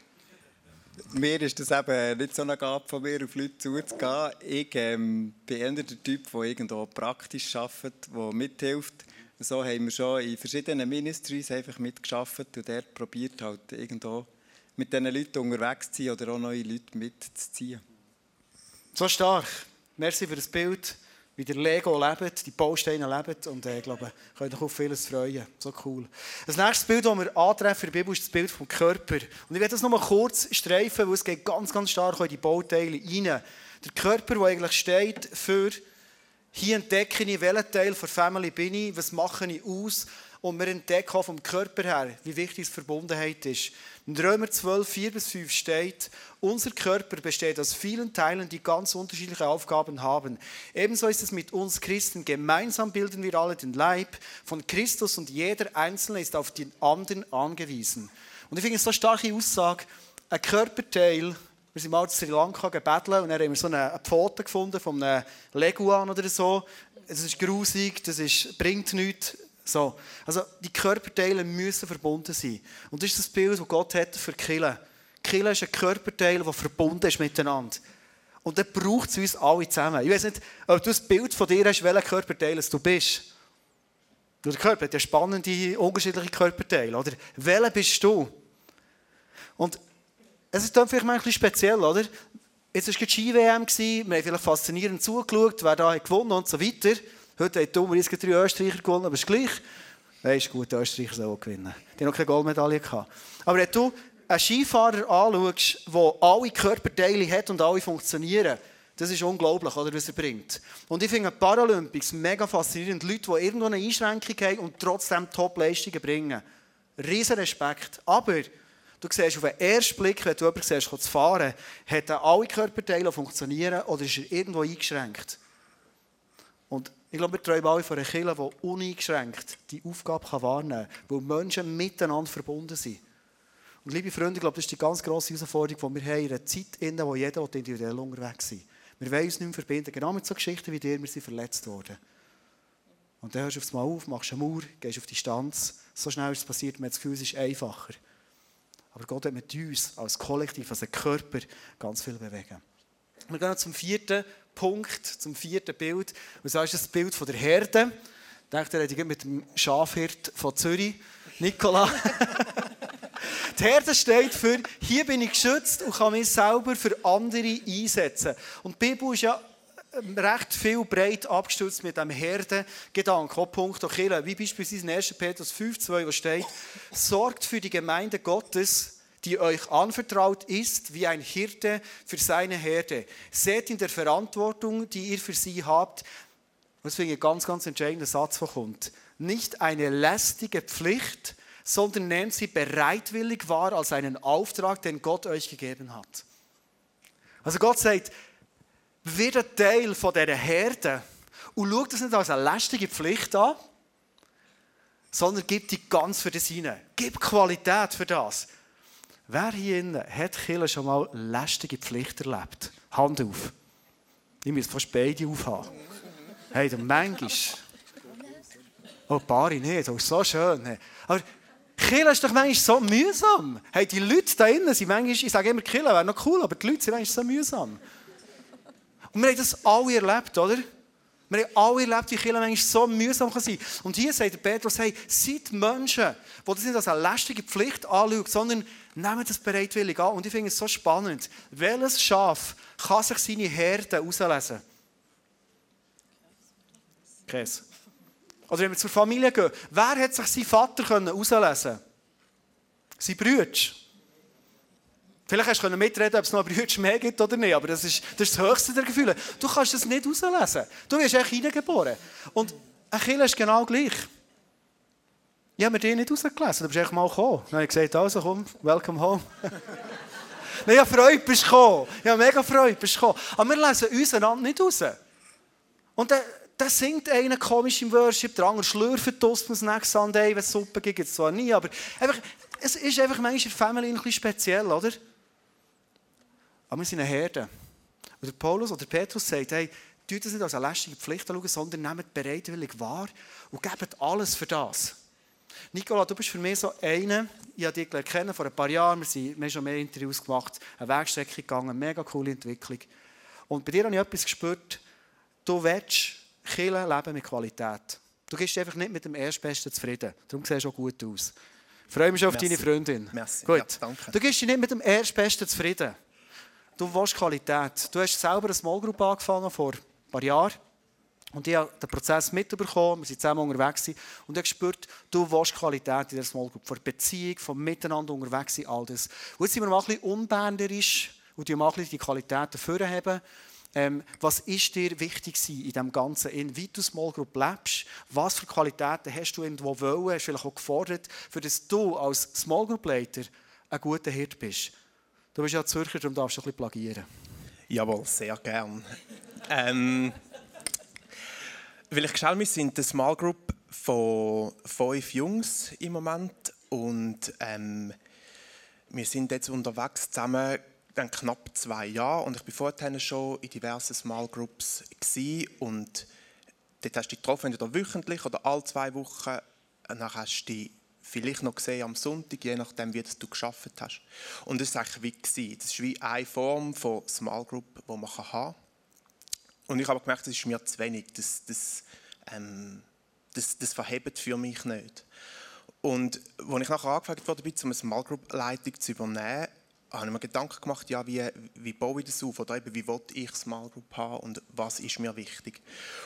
Mir ist das eben nicht so eine Gabe von mir, auf Leute zuzugehen. Ich ähm, bin eher der Typ, der irgendwo praktisch arbeitet, der mithilft. So haben wir schon in verschiedenen Ministries einfach mitgearbeitet und der probiert halt irgendwo mit diesen Leuten unterwegs zu sein oder auch neue Leute mitzuziehen. So stark. Merci für das Bild wie der Lego lebt, die Bausteine leben und äh, ich glaube, könnt euch auf vieles freuen. So cool. Das nächste Bild, das wir antreffen in der Bibel, ist das Bild vom Körper. Und ich werde das noch mal kurz streifen, weil es geht ganz, ganz stark in die Bauteile rein. Der Körper, der eigentlich steht für hier entdecke ich, welchen Teil der Family bin ich, was mache ich aus und wir entdecken auch vom Körper her, wie wichtig die Verbundenheit ist. In Römer 12, 4 bis 5 steht, unser Körper besteht aus vielen Teilen, die ganz unterschiedliche Aufgaben haben. Ebenso ist es mit uns Christen. Gemeinsam bilden wir alle den Leib von Christus und jeder Einzelne ist auf den anderen angewiesen. Und ich finde es so eine starke Aussage, ein Körperteil, wir sind mal in Sri Lanka gebettelt und dann haben wir so eine Pfote gefunden von einem Leguan oder so. Das ist grusig, das ist, bringt nichts. So. Also die Körperteile müssen verbunden sein. Und das ist das Bild, das Gott hat für Kille. Kille ist ein Körperteil, der verbunden ist miteinander. Und dann braucht es uns alle zusammen. Ich weiß nicht, ob du ein Bild von dir hast, welcher Körperteil du bist. Der Körper hat ja spannende, unterschiedliche Körperteile. Oder? Welcher bist du? Und es ist dann vielleicht mal ein bisschen speziell, oder? Jetzt war die Ski-WM, wir haben vielleicht faszinierend zugeschaut, wer da hat gewonnen und so weiter. Heute hat dummerweise drei Österreicher gewonnen, aber ist gleich. Nein, ist gut, Österreicher sollen gewinnen. Die noch keine Goldmedaille gehabt. Aber wenn du einen Skifahrer anschaust, der alle Körperteile hat und alle funktionieren, das ist unglaublich, oder, was er bringt. Und ich finde Paralympics mega faszinierend. Leute, die irgendwo eine Einschränkung haben und trotzdem Top-Leistungen bringen. Riesen Respekt. Aber du siehst auf den ersten Blick, wenn du jemanden siehst, zu fahren, hat er alle Körperteile funktionieren oder ist er irgendwo eingeschränkt. Und ich glaube, wir träumen alle von einer Kirche, die uneingeschränkt die Aufgabe wahrnehmen kann, wo Menschen miteinander verbunden sind. Und liebe Freunde, ich glaube, das ist die ganz grosse Herausforderung, die wir haben in einer Zeit, in der jeder individuell unterwegs sein Wir wollen uns nicht mehr verbinden, genau mit so Geschichten wie dir, wir sind verletzt worden. Und dann hörst du aufs Mal auf, machst eine Mauer, gehst auf Distanz. So schnell ist es passiert, man hat das Gefühl, es ist einfacher. Aber Gott hat mit uns als Kollektiv, als Körper ganz viel bewegen. Wir gehen zum vierten Punkt, zum vierten Bild. Und zwar ist das Bild von der Herde. Ich denke, er hat mit dem Schafhirt von Zürich, Nicola. die Herde steht für, hier bin ich geschützt und kann mich selber für andere einsetzen. Und die Bibel ist ja recht viel breit abgestützt mit dem Herdengedanken, auch Punkt Kirche, wie beispielsweise in 1. Petrus 5,2, wo steht, sorgt für die Gemeinde Gottes, die euch anvertraut ist, wie ein Hirte für seine Herde. Seht in der Verantwortung, die ihr für sie habt, das ich ein ganz, ganz entscheidender Satz, der kommt. Nicht eine lästige Pflicht, sondern nehmt sie bereitwillig wahr als einen Auftrag, den Gott euch gegeben hat. Also Gott sagt, wird ein Teil von dieser Herde und schau das nicht als eine lästige Pflicht an, sondern gib die ganz für das hinein. Gib Qualität für das. Wer hier innen hat Kille schon mal lästige Pflicht erlebt? Hand auf. Ich muss fast beide aufhaben. Hey, der manchmal. Oh, Pari nicht, oh, so schön. Aber Kille ist doch manchmal so mühsam. Hey, die Leute da innen sind manchmal, ich sage immer, Kille wäre noch cool, aber die Leute sind manchmal so mühsam. Und wir haben das alle erlebt, oder? Wir haben alle erlebt, wie Kirche manchmal so mühsam kann Und hier sagt der Petrus, hey, seid Menschen, die das nicht als eine lästige Pflicht anschauen, sondern nehmt das bereitwillig an. Und ich finde es so spannend. Welches Schaf kann sich seine Herde auslesen? Käse. Oder wenn wir zur Familie gehen, wer hat sich seinen Vater auslesen können? Sein Brüder. Vielleicht hast du mitreden ob es noch Brüder mehr gibt oder nicht, aber das ist, das ist das höchste der Gefühle. Du kannst es nicht herauslesen. Du wirst echt hineingeboren. Und ein Kind ist genau gleich. Ich habe mir die nicht rausgelesen, du bist echt mal gekommen. Dann habe ich gesagt, also komm, welcome home. Nein, ich habe Freude, bist gekommen. Ich habe mega Freude, bist gekommen. Aber wir lesen uns einander nicht raus. Und dann, dann singt einer komisch im Worship, der andere schlürft dem Next Sunday, wenn es Suppe gibt, es zwar nie, aber einfach, es ist einfach manchmal in der Family ein bisschen speziell, oder? Aber wir sind eine Herde. Und der Paulus oder Petrus sagt, hey, tut das nicht als eine lästige Pflicht anschauen, sondern nehmt bereitwillig wahr und gebt alles für das. Nicola, du bist für mich so einer, ich habe dich kennen vor ein paar Jahren, wir, sind, wir haben schon mehr Interviews gemacht, eine Wegstrecke gegangen, mega coole Entwicklung. Und bei dir habe ich etwas gespürt, du willst Killen leben mit Qualität. Du gehst einfach nicht mit dem Erstbesten zufrieden. Darum siehst du auch gut aus. Ich freue mich schon auf Merci. deine Freundin. Merci. Gut. Ja, danke. Du gehst nicht mit dem Erstbesten zufrieden. Du willst Qualität. Du hast selber eine Small Group angefangen vor ein paar Jahren. Und ich habe den Prozess mitbekommen, wir sind zusammen unterwegs und ich habe gespürt, du willst Qualität in der Small Group, von Beziehung, von Miteinander unterwegs sein, all das. Und jetzt sind wir mal ein bisschen unbänderisch und mal die Qualität dafür haben. Ähm, was ist dir wichtig in diesem Ganzen, in wie du Small Group lebst? Was für Qualitäten hast du irgendwo wollen, hast vielleicht auch gefordert, für dass du als Small Group Leiter ein guter Hirt bist? Du bist ja Zürcher, darum darfst du ein bisschen plagieren. Jawohl, sehr gern. ähm, ich geschaut wir sind eine Small Group von fünf Jungs im Moment und ähm, wir sind jetzt unterwegs zusammen dann knapp zwei Jahre und ich war vorher schon in diversen Small Groups und dort hast du dich getroffen, entweder wöchentlich oder alle zwei Wochen und dann hast du dich vielleicht noch gesehen am Sonntag, je nachdem, wie das du geschafft hast. Und das war eigentlich wie. Das ist wie eine Form von Small Group, die man haben kann. Und ich habe gemerkt, das ist mir zu wenig. Das, das, ähm, das, das verhebt für mich nicht. Und als ich nachher angefangen wurde, um eine Small Group Leitung zu übernehmen, habe ich mir Gedanken gemacht, ja, wie, wie baue ich das auf oder eben, wie will ich Small Group haben und was ist mir wichtig.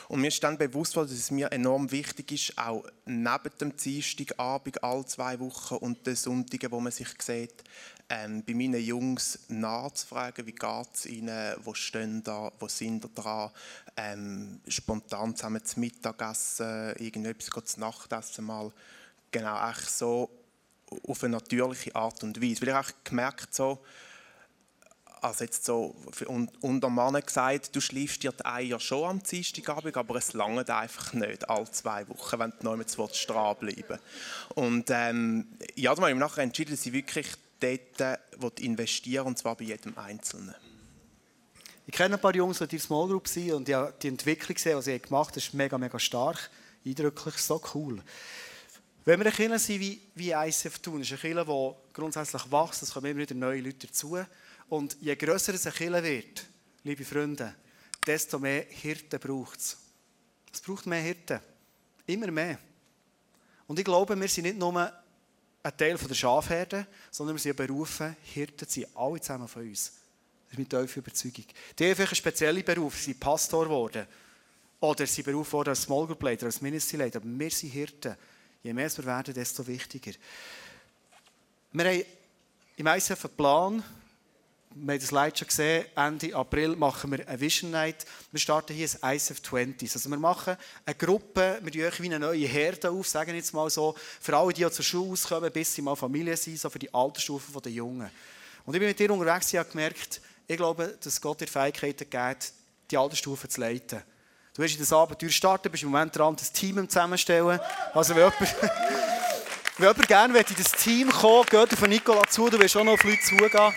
Und mir ist dann bewusst worden, dass es mir enorm wichtig ist, auch neben dem Dienstagabend alle zwei Wochen und den Sonntagen, wo man sich sieht, ähm, bei meinen Jungs nachzufragen, wie geht es ihnen, wo stehen da, wo sind da dran, ähm, spontan zusammen zu Mittagessen, irgendetwas zu Nachtessen mal, genau, echt so auf eine natürliche Art und Weise. Weil ich auch gemerkt so, also jetzt so unter Mann gesagt, du schläfst dir die Eier schon am Dienstagabend, aber es langt einfach nicht alle zwei Wochen, wenn du noch mit dranbleiben Und ähm, ja, dann habe ich nachher entschieden, dass ich wirklich dort investieren und zwar bei jedem Einzelnen. Ich kenne ein paar Jungs, die in Small Group sind und ich die Entwicklung gesehen, die sie gemacht haben, ist mega, mega stark, eindrücklich, so cool. Wenn wir eine Kirche sind wie, wie ICF tun, ist eine Kirche, die grundsätzlich wächst, es kommen immer wieder neue Leute dazu. Und je grösser es eine Kirche wird, liebe Freunde, desto mehr Hirten braucht es. Es braucht mehr Hirten. Immer mehr. Und ich glaube, wir sind nicht nur ein Teil der Schafherde, sondern wir sind berufen, Hirten zu sein. Alle zusammen von uns. Das ist meine tiefe Überzeugung. Die haben einen speziellen Beruf, sie sind Pastor geworden. Oder sie berufen worden als Small Group Leader, als Ministry Leader. Aber wir sind Hirten. Je mehr wir werden, desto wichtiger. Wir haben im ICF einen Plan. Wir haben das Slide schon gesehen. Ende April machen wir eine Vision Night. Wir starten hier ein ICF 20. Also wir machen eine Gruppe, wir tun wie eine neue Herde auf, sagen jetzt mal so, für alle, die zur Schule auskommen, bis sie mal Familie sind, so für die Altersstufe der Jungen. Und ich bin mit dir unterwegs und habe gemerkt, ich glaube, dass Gott dir Fähigkeiten gibt, die Altersstufe zu leiten. Du wirst in das Abenteuer starten, bist im Moment dran, das Team zusammenstellen. Also wenn jemand, wenn jemand gerne in das Team kommen geht auf Nicola zu, du wirst auch noch auf Leute zugehen.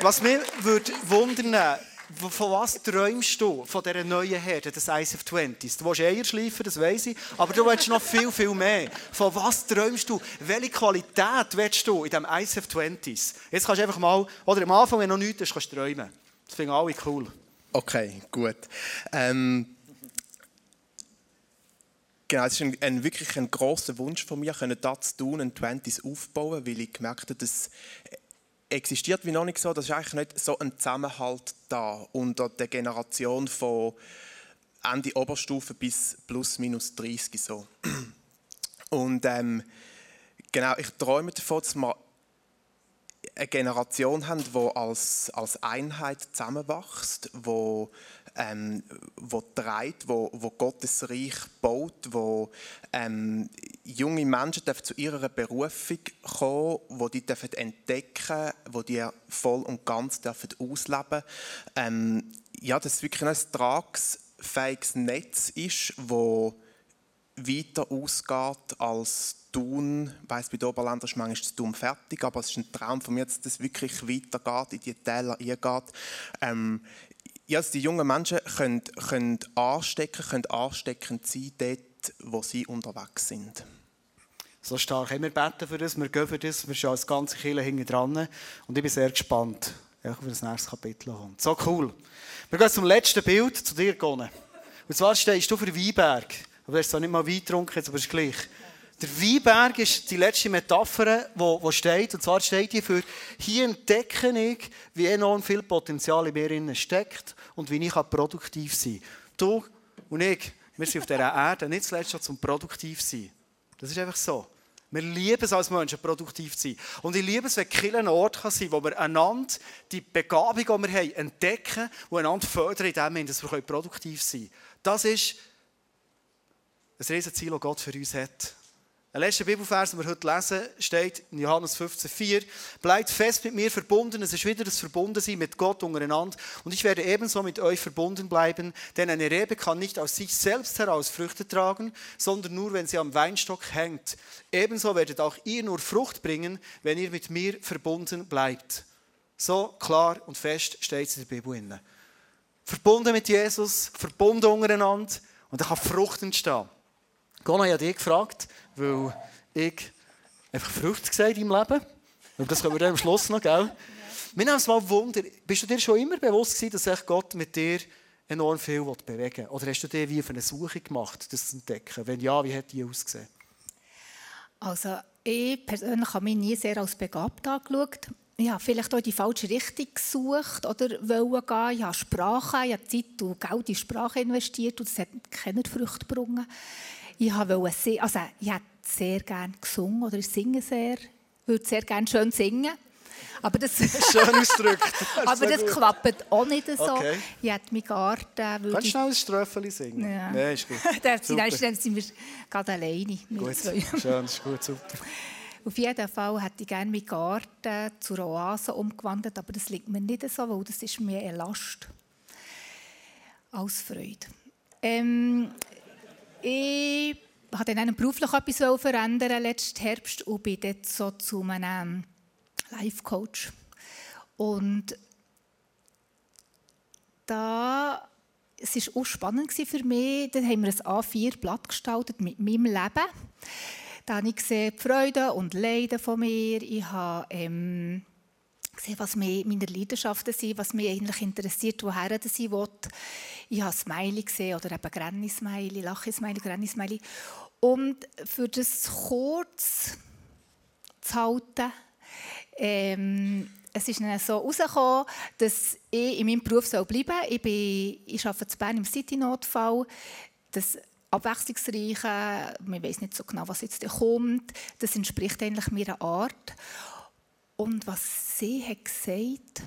Was mich würde wundern, von was träumst du von dieser neuen Herde, des ICF 20s? Du willst Eier schleifen, das weiss ich, aber du willst noch viel, viel mehr. Von was träumst du? Welche Qualität willst du in diesem ICF 20s? Jetzt kannst du einfach mal, oder am Anfang, wenn du noch nichts hast, kannst du träumen. Das finden alle cool. Okay, gut. Ähm, Genau, es ist ein, ein, wirklich ein großer Wunsch von mir, können das tun, ein Twenties aufbauen, weil ich gemerkt habe, das existiert wie noch nicht so. Das ist eigentlich nicht so ein Zusammenhalt da unter der Generation von Ende Oberstufe bis plus minus 30 so. Und ähm, genau, ich träume davon, dass wir eine Generation haben, die als, als Einheit zusammenwächst, die ähm, wo treibt, wo, wo Gottes Reich baut, wo ähm, junge Menschen dürfen zu ihrer Berufung kommen, wo die dürfen entdecken, wo die voll und ganz dürfen ausleben. Ähm, ja, das wirklich ein tragfähiges Netz ist, wo weiter ausgeht als Tun. Ich weiss, bei den Oberländern ist manchmal das Tun fertig, aber es ist ein Traum von mir, dass das wirklich weitergeht, in die Täler eingeht. Ähm, ja, dass die jungen Menschen können, können anstecken, können ansteckend sein, dort, wo sie unterwegs sind. So stark. wir beten für das, wir gehen für das, wir schauen als ganze Kirche hinten dran. Und ich bin sehr gespannt, wie das nächste Kapitel kommt. So cool. Wir gehen zum letzten Bild, zu dir, Gone. Und zwar stehst du für Weinberg. Aber du hast zwar nicht mal Wein getrunken, aber es ist gleich. Der Weinberg ist die letzte Metapher, die steht. Und zwar steht hier für, hier entdecke ich, wie enorm viel Potenzial in mir steckt und wie ich produktiv sein kann. Du und ich, wir sind auf dieser Erde nicht zuletzt schon zum produktiv sein. Das ist einfach so. Wir lieben es als Menschen, produktiv zu sein. Und ich liebe es, wenn Kiel ein Ort kann sein kann, wo wir einander die Begabung, die wir haben, entdecken und einander fördern in dem, dass wir produktiv sein können. Das ist ein Riesenziel, das Gott für uns hat. Der letzte Bibelvers, den wir heute lesen, steht in Johannes 15,4. Bleibt fest mit mir verbunden. Es ist wieder das Verbundensein mit Gott untereinander. Und ich werde ebenso mit euch verbunden bleiben. Denn eine Rebe kann nicht aus sich selbst heraus Früchte tragen, sondern nur, wenn sie am Weinstock hängt. Ebenso werdet auch ihr nur Frucht bringen, wenn ihr mit mir verbunden bleibt. So klar und fest steht es in der Bibel. Verbunden mit Jesus, verbunden untereinander. Und da kann Frucht entstehen. Gona, ich habe dich gefragt, weil ich einfach Frucht gesagt im Leben. Und das können wir dann am Schluss noch, gell? Mir nimmt es mal Wunder, bist du dir schon immer bewusst gewesen, dass Gott mit dir enorm viel bewegen will? Oder hast du dir wie auf eine Suche gemacht, das zu entdecken? Wenn ja, wie hat die ausgesehen? Also ich persönlich habe mich nie sehr als begabt angeschaut. Ich habe vielleicht auch die falsche Richtung gesucht oder wollen gehen. Ich habe Sprache, ich habe Zeit und Geld in Sprache investiert und es hat keine Früchte gebracht. Ich wollte sehr, also ich hätte sehr gerne gesungen oder ich singe sehr, würde sehr gerne schön singen. Aber das, schön ausgedrückt. aber das klappt auch nicht so. Okay. Ich hätte meinen Garten... Kannst du schnell ein Ströffeli singen? Ja. ja ist gut. dann sind wir gerade alleine. Gut, schön, ist gut, super. Auf jeden Fall hätte ich gerne meinen Garten zur Oase umgewandelt, aber das liegt mir nicht so, weil das ist mir eine Last als Freude. Ähm, ich habe dann beruflich etwas verändern letzten Herbst und bin dort so zu einem Life Coach. Und da, es war auch spannend für mich. Dann haben wir ein A4-Blatt gestaltet mit meinem Leben. Da habe ich gesehen, die Freude und Leiden von mir. Ich habe ähm, gesehen, was meine Leidenschaften sind, was mich eigentlich interessiert, woher das ich will. Ich habe Smiley gesehen, oder eben Granny-Smiley, Lache-Smiley, Granny-Smiley. Und für das kurz zu halten, ähm, es ist dann so herausgekommen, dass ich in meinem Beruf bleiben soll. Ich, bin, ich arbeite in Bern im City-Notfall. Das Abwechslungsreiche, man weiß nicht so genau, was jetzt kommt, das entspricht eigentlich meiner Art. Und was sie hat gesagt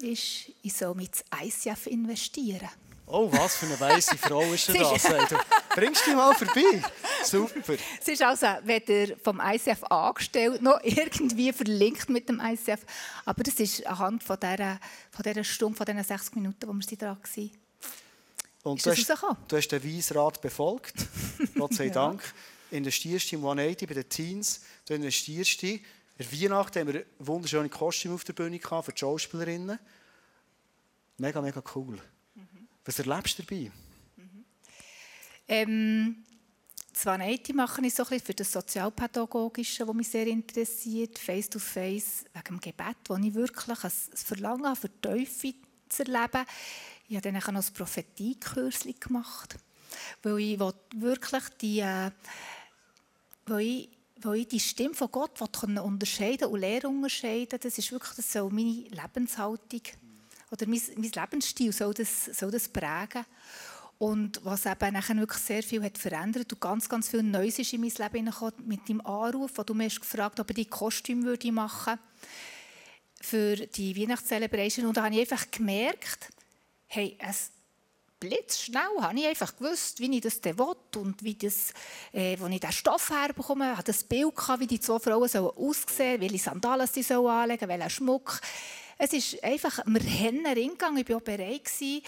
ist, ich soll mit ICF investieren. Oh, was für eine weise Frau ist denn das? Du bringst dich mal vorbei. Super. Es ist also weder vom ICF angestellt noch irgendwie verlinkt mit dem ICF. Aber das ist anhand von dieser, von dieser Stunde, von diesen 60 Minuten, wo wir dran waren. Und du hast, du hast den Weisrat befolgt. Gott sei ja. Dank. Investierst im 180 bei den Teens. Du investierst in Weihnachten haben wir wunderschöne Kostüme auf der Bühne für die Schauspielerinnen. Mega, mega cool. Was erlebst du dabei? Mhm. Ähm, zwar nicht, mache ich so ein für das Sozialpädagogische, was mich sehr interessiert, Face-to-Face, -face, wegen dem Gebet, wo ich wirklich ein Verlangen habe, für Teufel zu erleben. Ich habe dann auch noch ein Prophetie-Kurs gemacht, weil ich wirklich die, äh, weil ich, weil ich die Stimme von Gott unterscheiden und Lehre unterscheiden Das ist wirklich das soll meine Lebenshaltung oder mein, mein Lebensstil soll das, soll das prägen. Und was eben nachher wirklich sehr viel hat verändert und ganz, ganz viel Neues ist in mein Leben gekommen, mit deinem Anruf, wo du mich hast gefragt ob ich die Kostüm würde machen für die Weihnachtscelebration. Und da habe ich einfach gemerkt, hey, es blitzschnell habe ich einfach gewusst, wie ich das will und wie das, äh, wo ich den Stoff herbekomme. Ich hatte das Bild, gehabt, wie die zwei Frauen sollen aussehen sollen, welche Sandalen sie sollen anlegen sollen, welchen Schmuck. Es ist einfach, wir haben reingegangen, ich war auch bereit, gewesen,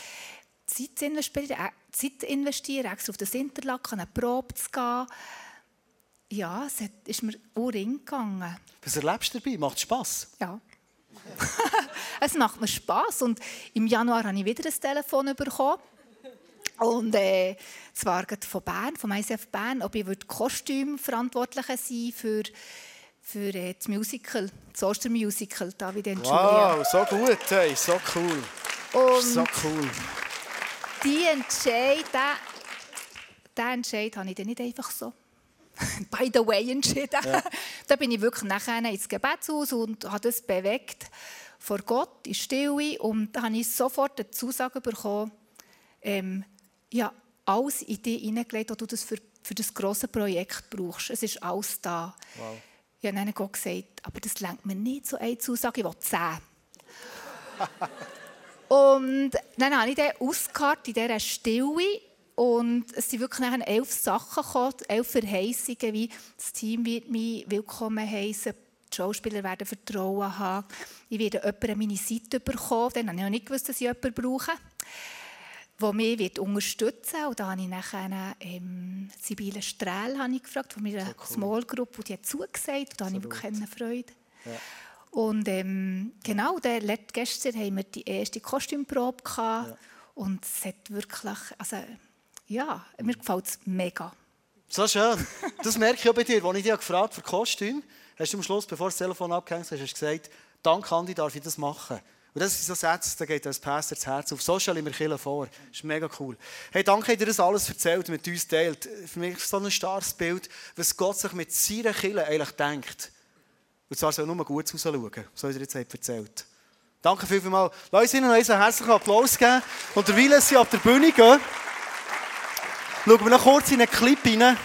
Zeit zu investieren, äh, Zeit zu investieren extra auf das Interlaken, eine Probe zu gehen. Ja, es ist mir auch reingegangen. Was erlebst du dabei? Macht es Spass? Ja. es macht mir Spass. Und im Januar habe ich wieder ein Telefon bekommen. Und äh, zwar von Bern, vom ICF Bern, ob ich Kostümverantwortliche sein für für äh, das Musical, das Ostermusical, David and Wow, so gut, hey, so cool. Und so cool. Die Entscheid, den, Entscheid habe ich dann nicht einfach so by the way entschieden. Ja. da bin ich wirklich nachher ins Gebetshaus und habe das bewegt vor Gott in Stille und da habe ich sofort eine Zusage bekommen, ähm, ja, alles in dich hineingelegt, was du das für, für das grosse Projekt brauchst. Es ist alles da. Wow. Ich habe dann Gott gesagt, aber das lenkt mir nicht so eine Zusage, ich will zehn. und dann habe ich den ausgekartet in dieser Stille und es sind wirklich elf Sachen gekommen, elf Verheißungen, wie das Team wird mich willkommen heißen, die Schauspieler werden Vertrauen haben, ich werde jemanden an meine Seite bekommen, dann habe ich noch nicht gewusst, dass ich jemanden brauche der mich wird unterstützen wird. Und da habe ich nachher ähm, Sibylle Strehl habe ich gefragt, von meiner so cool. Small Group, und die hat zugesagt. Und da so habe ich wirklich eine Freude. Ja. Und ähm, genau, der, gestern haben wir die erste Kostümprobe gehabt. Ja. Und es hat wirklich, also ja, mir gefällt es mega. So schön. Das merke ich auch bei dir. Als ich dich gefragt für Kostüm, hast du am Schluss, bevor das Telefon abgehängt hast, hast gesagt, danke Andi, darf ich das machen. Und das sind so Sätze, da geht als Pastor das Herz auf. So stelle ich mir Kirche vor. Das ist mega cool. Hey, danke, dass ihr das alles erzählt, mit uns teilt. Für mich ist es so ein starkes Bild, was Gott sich mit seiner Kirche eigentlich denkt. Und zwar soll nur gut rausschauen, so wie ihr jetzt erzählt Danke vielmals. Lass uns ihnen einen herzlichen Applaus geben. Und derweil sie auf der Bühne gehen, schauen wir noch kurz in einen Clip rein.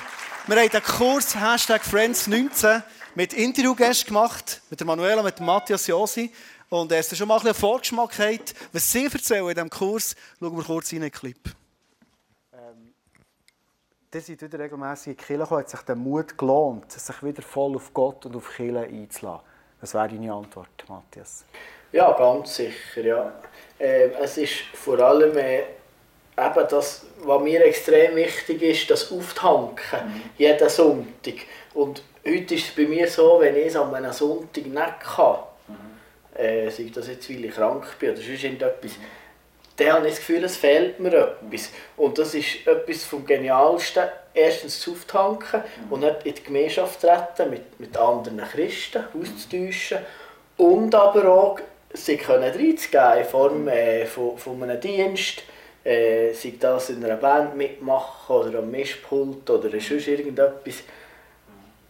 Wir haben den Kurs Hashtag Friends19 mit Interviewgästen gemacht, mit der Manuela, mit Matthias Josi. Und es schon mal ein einen Vorgeschmack hat, was sie erzählen in diesem Kurs, schauen wir kurz in den Clip. Ähm, ihr seid wieder regelmässig in die Kirche gekommen, hat sich der Mut gelohnt, sich wieder voll auf Gott und auf Kirche einzulassen. Was wäre deine Antwort, Matthias? Ja, ganz sicher, ja. Äh, es ist vor allem äh, eben das, was mir extrem wichtig ist, das Auftanken, mhm. jeden Sonntag. Und heute ist es bei mir so, wenn ich es an einem Sonntag nicht kann, äh, sei das jetzt, weil ich krank bin oder sonst irgendetwas, dann habe ich das Gefühl, es fehlt mir etwas. Und das ist etwas vom Genialsten, erstens zu auftanken und nicht in die Gemeinschaft treten, mit, mit anderen Christen auszutauschen. Und aber auch sie können reinzugeben in Form äh, von, von einem Dienst, äh, sei das in einer Band mitmachen oder am Mischpult oder sonst irgendetwas.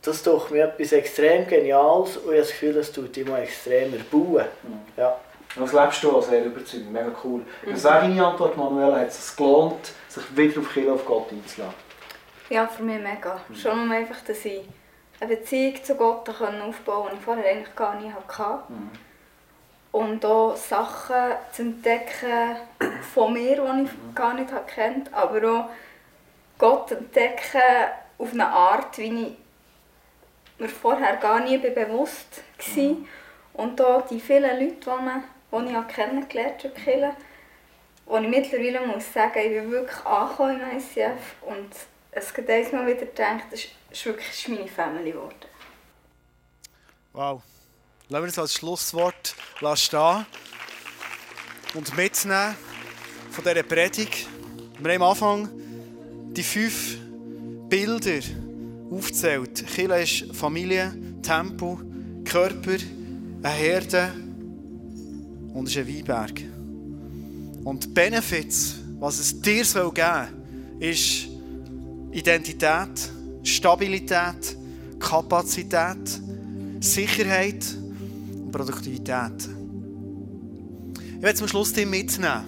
Das ist doch mir etwas extrem Geniales und ich habe das Gefühl, das tut immer extrem erbauen. Ja. Was lebst du als sehr überzeugend? Mega cool. Was wäre deine Antwort, Manuela? Hat es sich gelohnt, sich wieder auf Kirche auf Gott einzulassen? Ja, für mich mega. Schon um einfach, dass ich eine Beziehung zu Gott aufbauen konnte, die ich vorher eigentlich gar nicht hatte. Mhm. Und auch Sachen zu entdecken von mir, die ich gar nicht kennt, aber auch Gott entdecken auf eine Art, wie ich mir vorher gar nie bewusst war. Und auch die vielen Leute, die, man, die ich kennengelernt habe, wo ich mittlerweile muss sagen, ich bin wirklich angekommen im ICF und es geht eins mal wieder gedacht, das ist wirklich das ist meine Family geworden. Wow. Lassen wir das als Schlusswort stehen und mitnehmen von dieser Predigt. Wir haben am Anfang die fünf Bilder aufgezählt. Kirche ist Familie, Tempo, Körper, eine Herde und ist ein Weinberg. Und die Benefits, was es dir geben soll, ist Identität, Stabilität, Kapazität, Sicherheit und Produktivität. Ich werde zum Schluss dich mitnehmen.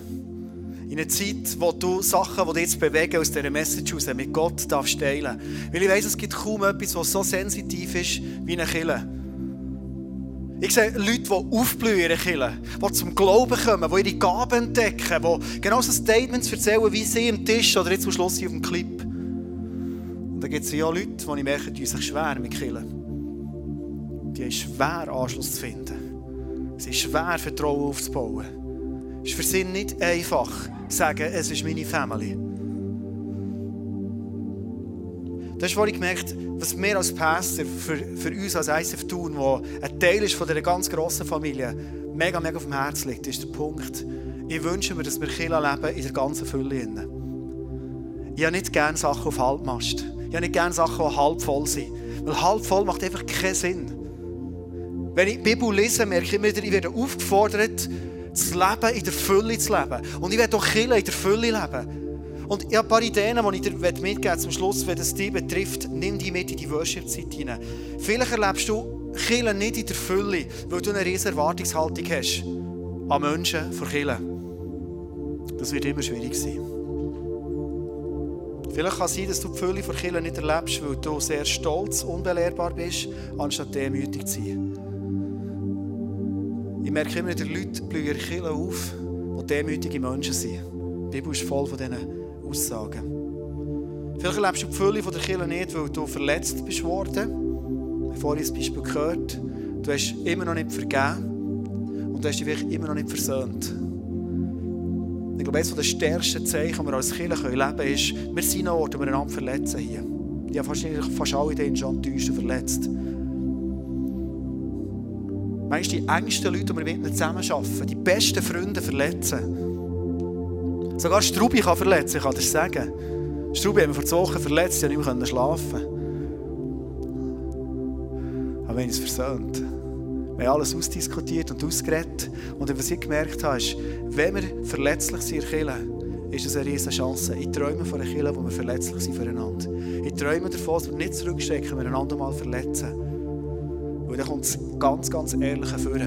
In einer Zeit, wo du Sachen, die dich jetzt bewegen, aus dieser Message heraus mit Gott darfst teilen. Weil ich weiss, es gibt kaum etwas, was so sensitiv ist wie eine Kille. Ich sehe Leute, die aufblühen in Kirche, die zum Glauben kommen, die ihre Gaben entdecken, die genau so Statements erzählen, wie sie am Tisch oder jetzt am Schluss auf dem Clip. Und dann gibt es ja Leute, die ich merke, die sich schwer mit Kirche. Die haben schwer Anschluss zu finden. Es ist schwer, Vertrauen aufzubauen. Ist für sie nicht einfach, sagen, es ist meine Family. Das ist, wo ich gemerkt was mir als Pastor, für, für uns als ICF tun, wo ein Teil ist von dieser ganz grossen Familie, mega, mega auf dem Herzen liegt, ist der Punkt, ich wünsche mir, dass wir Kirche leben in der ganzen Fülle. Ich habe nicht gerne Sachen auf Halbmast. Ich habe nicht gerne Sachen, die halb voll sind. Weil halb voll macht einfach keinen Sinn. Wenn ich die Bibel lese, merke ich immer wieder, ich werde aufgefordert, das Leben in der Fülle zu leben. Und ich werde auch Kirche in der Fülle leben. Und ich habe ein paar Ideen, die ich dir mitgeben möchte zum Schluss, wenn es dich betrifft. Nimm die mit in die Worship-Zeit hinein. Vielleicht erlebst du Kirche nicht in der Fülle, weil du eine riesige Erwartungshaltung hast an Menschen von Kirche. Das wird immer schwierig sein. Vielleicht kann es sein, dass du die Fülle von Kirche nicht erlebst, weil du sehr stolz, unbelehrbar bist, anstatt demütig zu sein. Ich merke immer wieder, Leute blühen Kirche auf, die demütige Menschen sind. Die Bibel ist voll von diesen Aussagen. Vielleicht erlebst du die Fülle der Kirche nicht, weil du verletzt bist worden. Vorhin das Beispiel gehört. Du hast immer noch nicht vergeben und du hast dich immer noch nicht versöhnt. Ich glaube, eines der stärksten Zeichen, die wir als Kirche leben können, ist, wir sind an Ort, wo wir einander verletzen hier. Die haben wahrscheinlich fast alle den schon enttäuscht und verletzt. Manchmal die engsten Leute, die wir mit ihnen zusammenarbeiten, die besten Freunde verletzen. Sogar Strubi kann verletzen, ich kann das sagen. Strubi hat mich vor zwei Wochen verletzt, ich konnte nicht mehr schlafen. Aber wir haben es versöhnt. Wir haben alles ausdiskutiert und ausgeredet. Und was ich gemerkt habe, ist, wenn wir verletzlich sind in Kirche, ist es eine riesige Chance. Ich träume von einer Kirche, wo wir verletzlich sind füreinander. Ich träume davon, dass wir nicht zurückstecken, wenn wir einander mal verletzen. Weil dann kommt es ganz, ganz ehrlich hervor.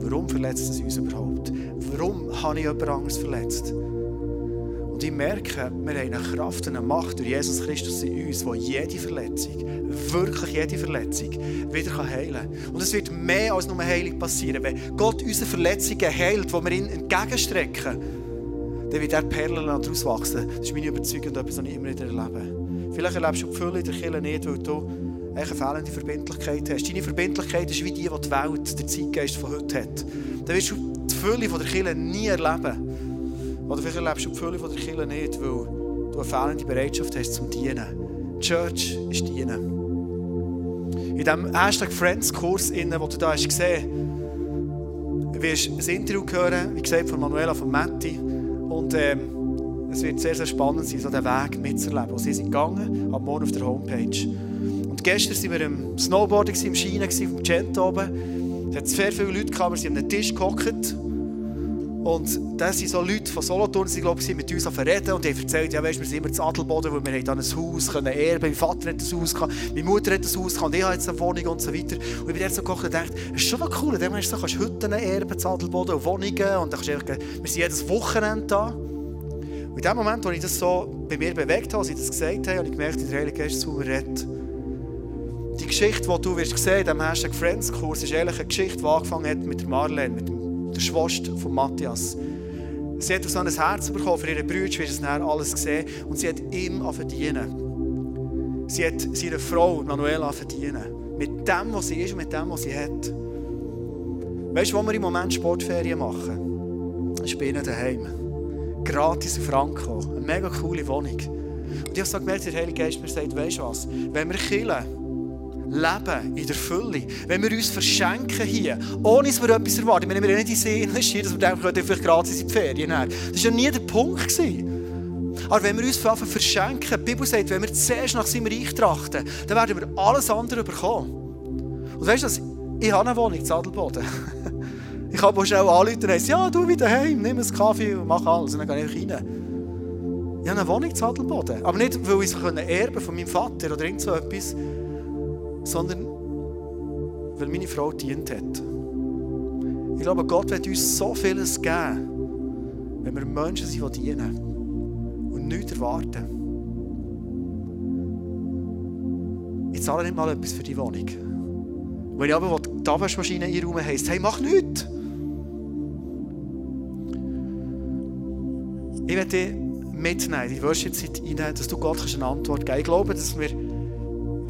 Warum verletzt es uns überhaupt? Warum habe ich jemand anderes verletzt? Und ich merke, wir haben eine Kraft und eine Macht durch Jesus Christus in uns, die jede Verletzung, wirklich jede Verletzung, wieder heilen kann. Und es wird mehr als nur Heilung passieren. Wenn Gott unsere Verletzungen heilt, die wir ihm entgegenstrecken, dann wird er Perlen daraus wachsen. Das ist meine Überzeugung und etwas, was ich immer wieder erlebe. Vielleicht erlebst du die Fülle in der Kirche nicht, weil du eine fehlende Verbindlichkeit hast. Deine Verbindlichkeit ist wie die, die die Welt, der Zeitgeist von heute hat. Dann wirst du die Fülle der Kirche nie erleben. Oder vielleicht erlebst du die Fülle der Kirche nicht, weil du eine fehlende Bereitschaft hast zum Dienen. Church ist Dienen. In diesem Hashtag Friends Kurs, den du da hast gesehen Du wirst ein Interview hören, wie gesagt, von Manuela, von Matti. Und ähm, es wird sehr, sehr spannend sein, so den Weg mitzuerleben. Und sie sind gegangen, am Morgen auf der Homepage. Und gestern waren wir im Snowboarden, im Schienen, auf dem Gent oben. Es hat sehr viele Leute gehabt, wir sind an einem Tisch gehockt. Und das sind so Leute von Solothurn, die glaube ich, mit uns verreden und die haben erzählt, ja, weißt, wir sind immer zu Adelboden, weil wir haben dann ein Haus können erben Mein Vater hat ein Haus gehabt, meine Mutter hat ein Haus gehabt, ich habe jetzt eine Wohnung und so weiter. Und ich bin so gekocht und dachte, das ist schon noch cool, dann kannst du Hütten erben zu Adelboden und Wohnungen und dann kannst du wir sind jedes Wochenende da. Und in dem Moment, wo ich das so bei mir bewegt habe, als ich das gesagt habe, habe ich gemerkt, wie der Heilige Geist zu mir. Die Geschichte, die du wirst sehen, in diesem Hashtag Friends-Kurs, ist ehrlich eine Geschichte, die angefangen hat mit Marlene, mit der Schwester von Matthias. Sie hat so ein Herz bekommen für ihre Brüder, wie es nachher alles gesehen und sie hat ihm verdienen. Sie hat seine Frau Manuela verdienen. Mit dem, was sie ist und mit dem, was sie hat. Weißt du, wo wir im Moment Sportferien machen? Bei ihnen daheim. Gratis auf Franco. Eine mega coole Wohnung. Und ich habe so gemerkt, der Heilige Geist mir sagt, weißt du was? Wenn wir killen, leben in der Fülle. Wenn wir uns verschenken hier, ohne dass wir etwas erwarten, wir nicht in investieren, dass wir denken, wir vielleicht gratis in die Ferien. Das war ja nie der Punkt. Aber wenn wir uns verschenken, die Bibel sagt, wenn wir zuerst nach seinem Reich trachten, dann werden wir alles andere bekommen. Und weißt du, ich habe eine Wohnung in Adelboden. Ich kann schnell anrufen und sagen, ja, du wieder heim, nimm einen Kaffee und mach alles. Und dann gehe ich rein. Ich habe eine Wohnung in Adelboden. Aber nicht, weil ich sie erben von meinem Vater oder irgend so etwas, sondern weil meine Frau dient hat. Ich glaube, Gott wird uns so vieles geben, wenn wir Menschen sind, die dienen und nichts erwarten. Ich zahle nicht mal etwas für die Wohnung. Wenn ich aber die Abwaschmaschine einräumen heisst, hey, mach nichts. Ich werde dich mitnehmen, die Worship-Zeit hinein, dass du Gott eine Antwort geben kannst. Ich glaube, dass wir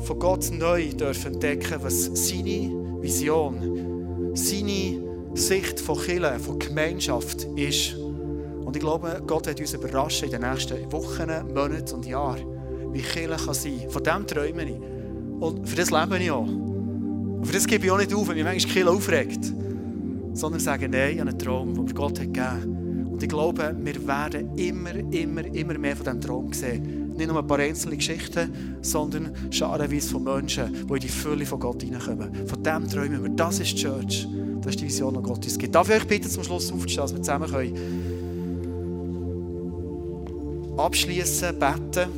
von Gott neu dürfen entdecken, was seine Vision, seine Sicht von Kirche, von Gemeinschaft ist. Und ich glaube, Gott wird uns überraschen in den nächsten Wochen, Monaten und Jahren, wie Kirche kann sein kann. Von dem träume ich. Und für das lebe ich auch. Und für das gebe ich auch nicht auf, wenn mich manchmal Kirche aufregt. Sondern sage, nein, habe einen Traum, den Gott hat gegeben. Und ich glaube, wir werden immer, immer, immer mehr von diesem Traum sehen nicht nur ein paar einzelne Geschichten, sondern scharenweise von Menschen, die in die Fülle von Gott hineinkommen. Von dem träumen wir. Das ist die Church. Das ist die Vision, die Gott uns gibt. Darf ich euch bitten, zum Schluss aufzustehen, dass wir zusammen können abschließen, beten.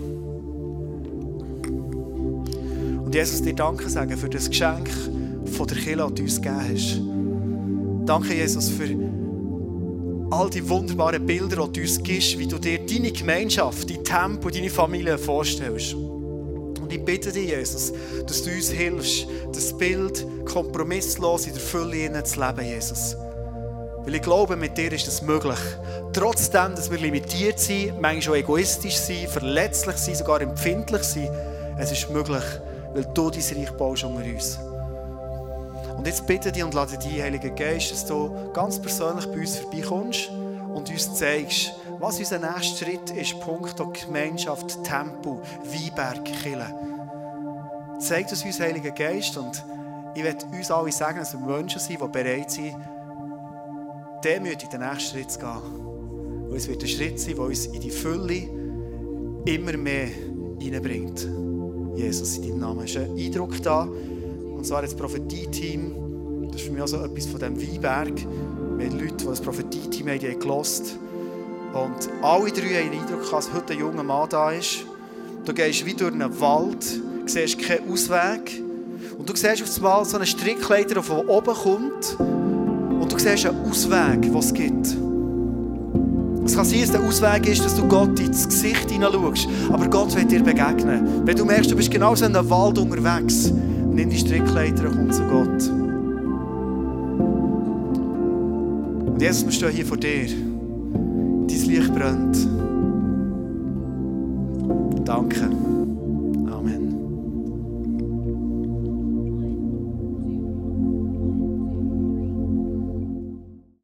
Und Jesus, dir Danke sagen für das Geschenk von der Kirche, du uns gegeben hast. Danke, Jesus, für all die wunderbaren Bilder, die du uns gibst, wie du dir deine Gemeinschaft, dein Tempo, deine Familie vorstellst. Und ich bitte dich, Jesus, dass du uns hilfst, das Bild kompromisslos in der Fülle zu leben, Jesus. Weil ich glaube, mit dir ist das möglich. Trotzdem, dass wir limitiert sind, manchmal auch egoistisch sind, verletzlich sind, sogar empfindlich sind, es ist möglich, weil du dein Reich baust unter uns. Und jetzt bitte dich und lade dich, Heiliger Geist, dass du ganz persönlich bei uns vorbeikommst und uns zeigst, was unser nächster Schritt ist, Punkt Gemeinschaft, Tempo, Weinberg, Kille. Zeig das uns, Heiliger Geist, und ich werde uns alle sagen, dass wir Menschen sind, die bereit sind, demütig den nächsten Schritt zu gehen. Und es wird ein Schritt sein, der uns in die Fülle immer mehr hineinbringt. Jesus, in deinem Namen ist ein Eindruck da. Und zwar das Prophetie-Team. Das ist für mich also etwas von diesem Weinberg. Wir haben Leute, die das Prophetie-Team haben, die gelost. Und alle drei haben den Eindruck, dass heute ein junger Mann da ist. Du gehst wie durch einen Wald, siehst keinen Ausweg. Und du siehst auf einmal so einen Strickleiter, der von oben kommt. Und du siehst einen Ausweg, den es gibt. Es kann sein, dass der Ausweg ist, dass du Gott ins Gesicht hineinschaust. Aber Gott wird dir begegnen. Wenn du merkst, du bist genau so in einem Wald unterwegs, Nimm die Strickleiter und komm zu Gott. Und Jesus, wir stehen hier vor dir. Dein Licht brennt. Danke.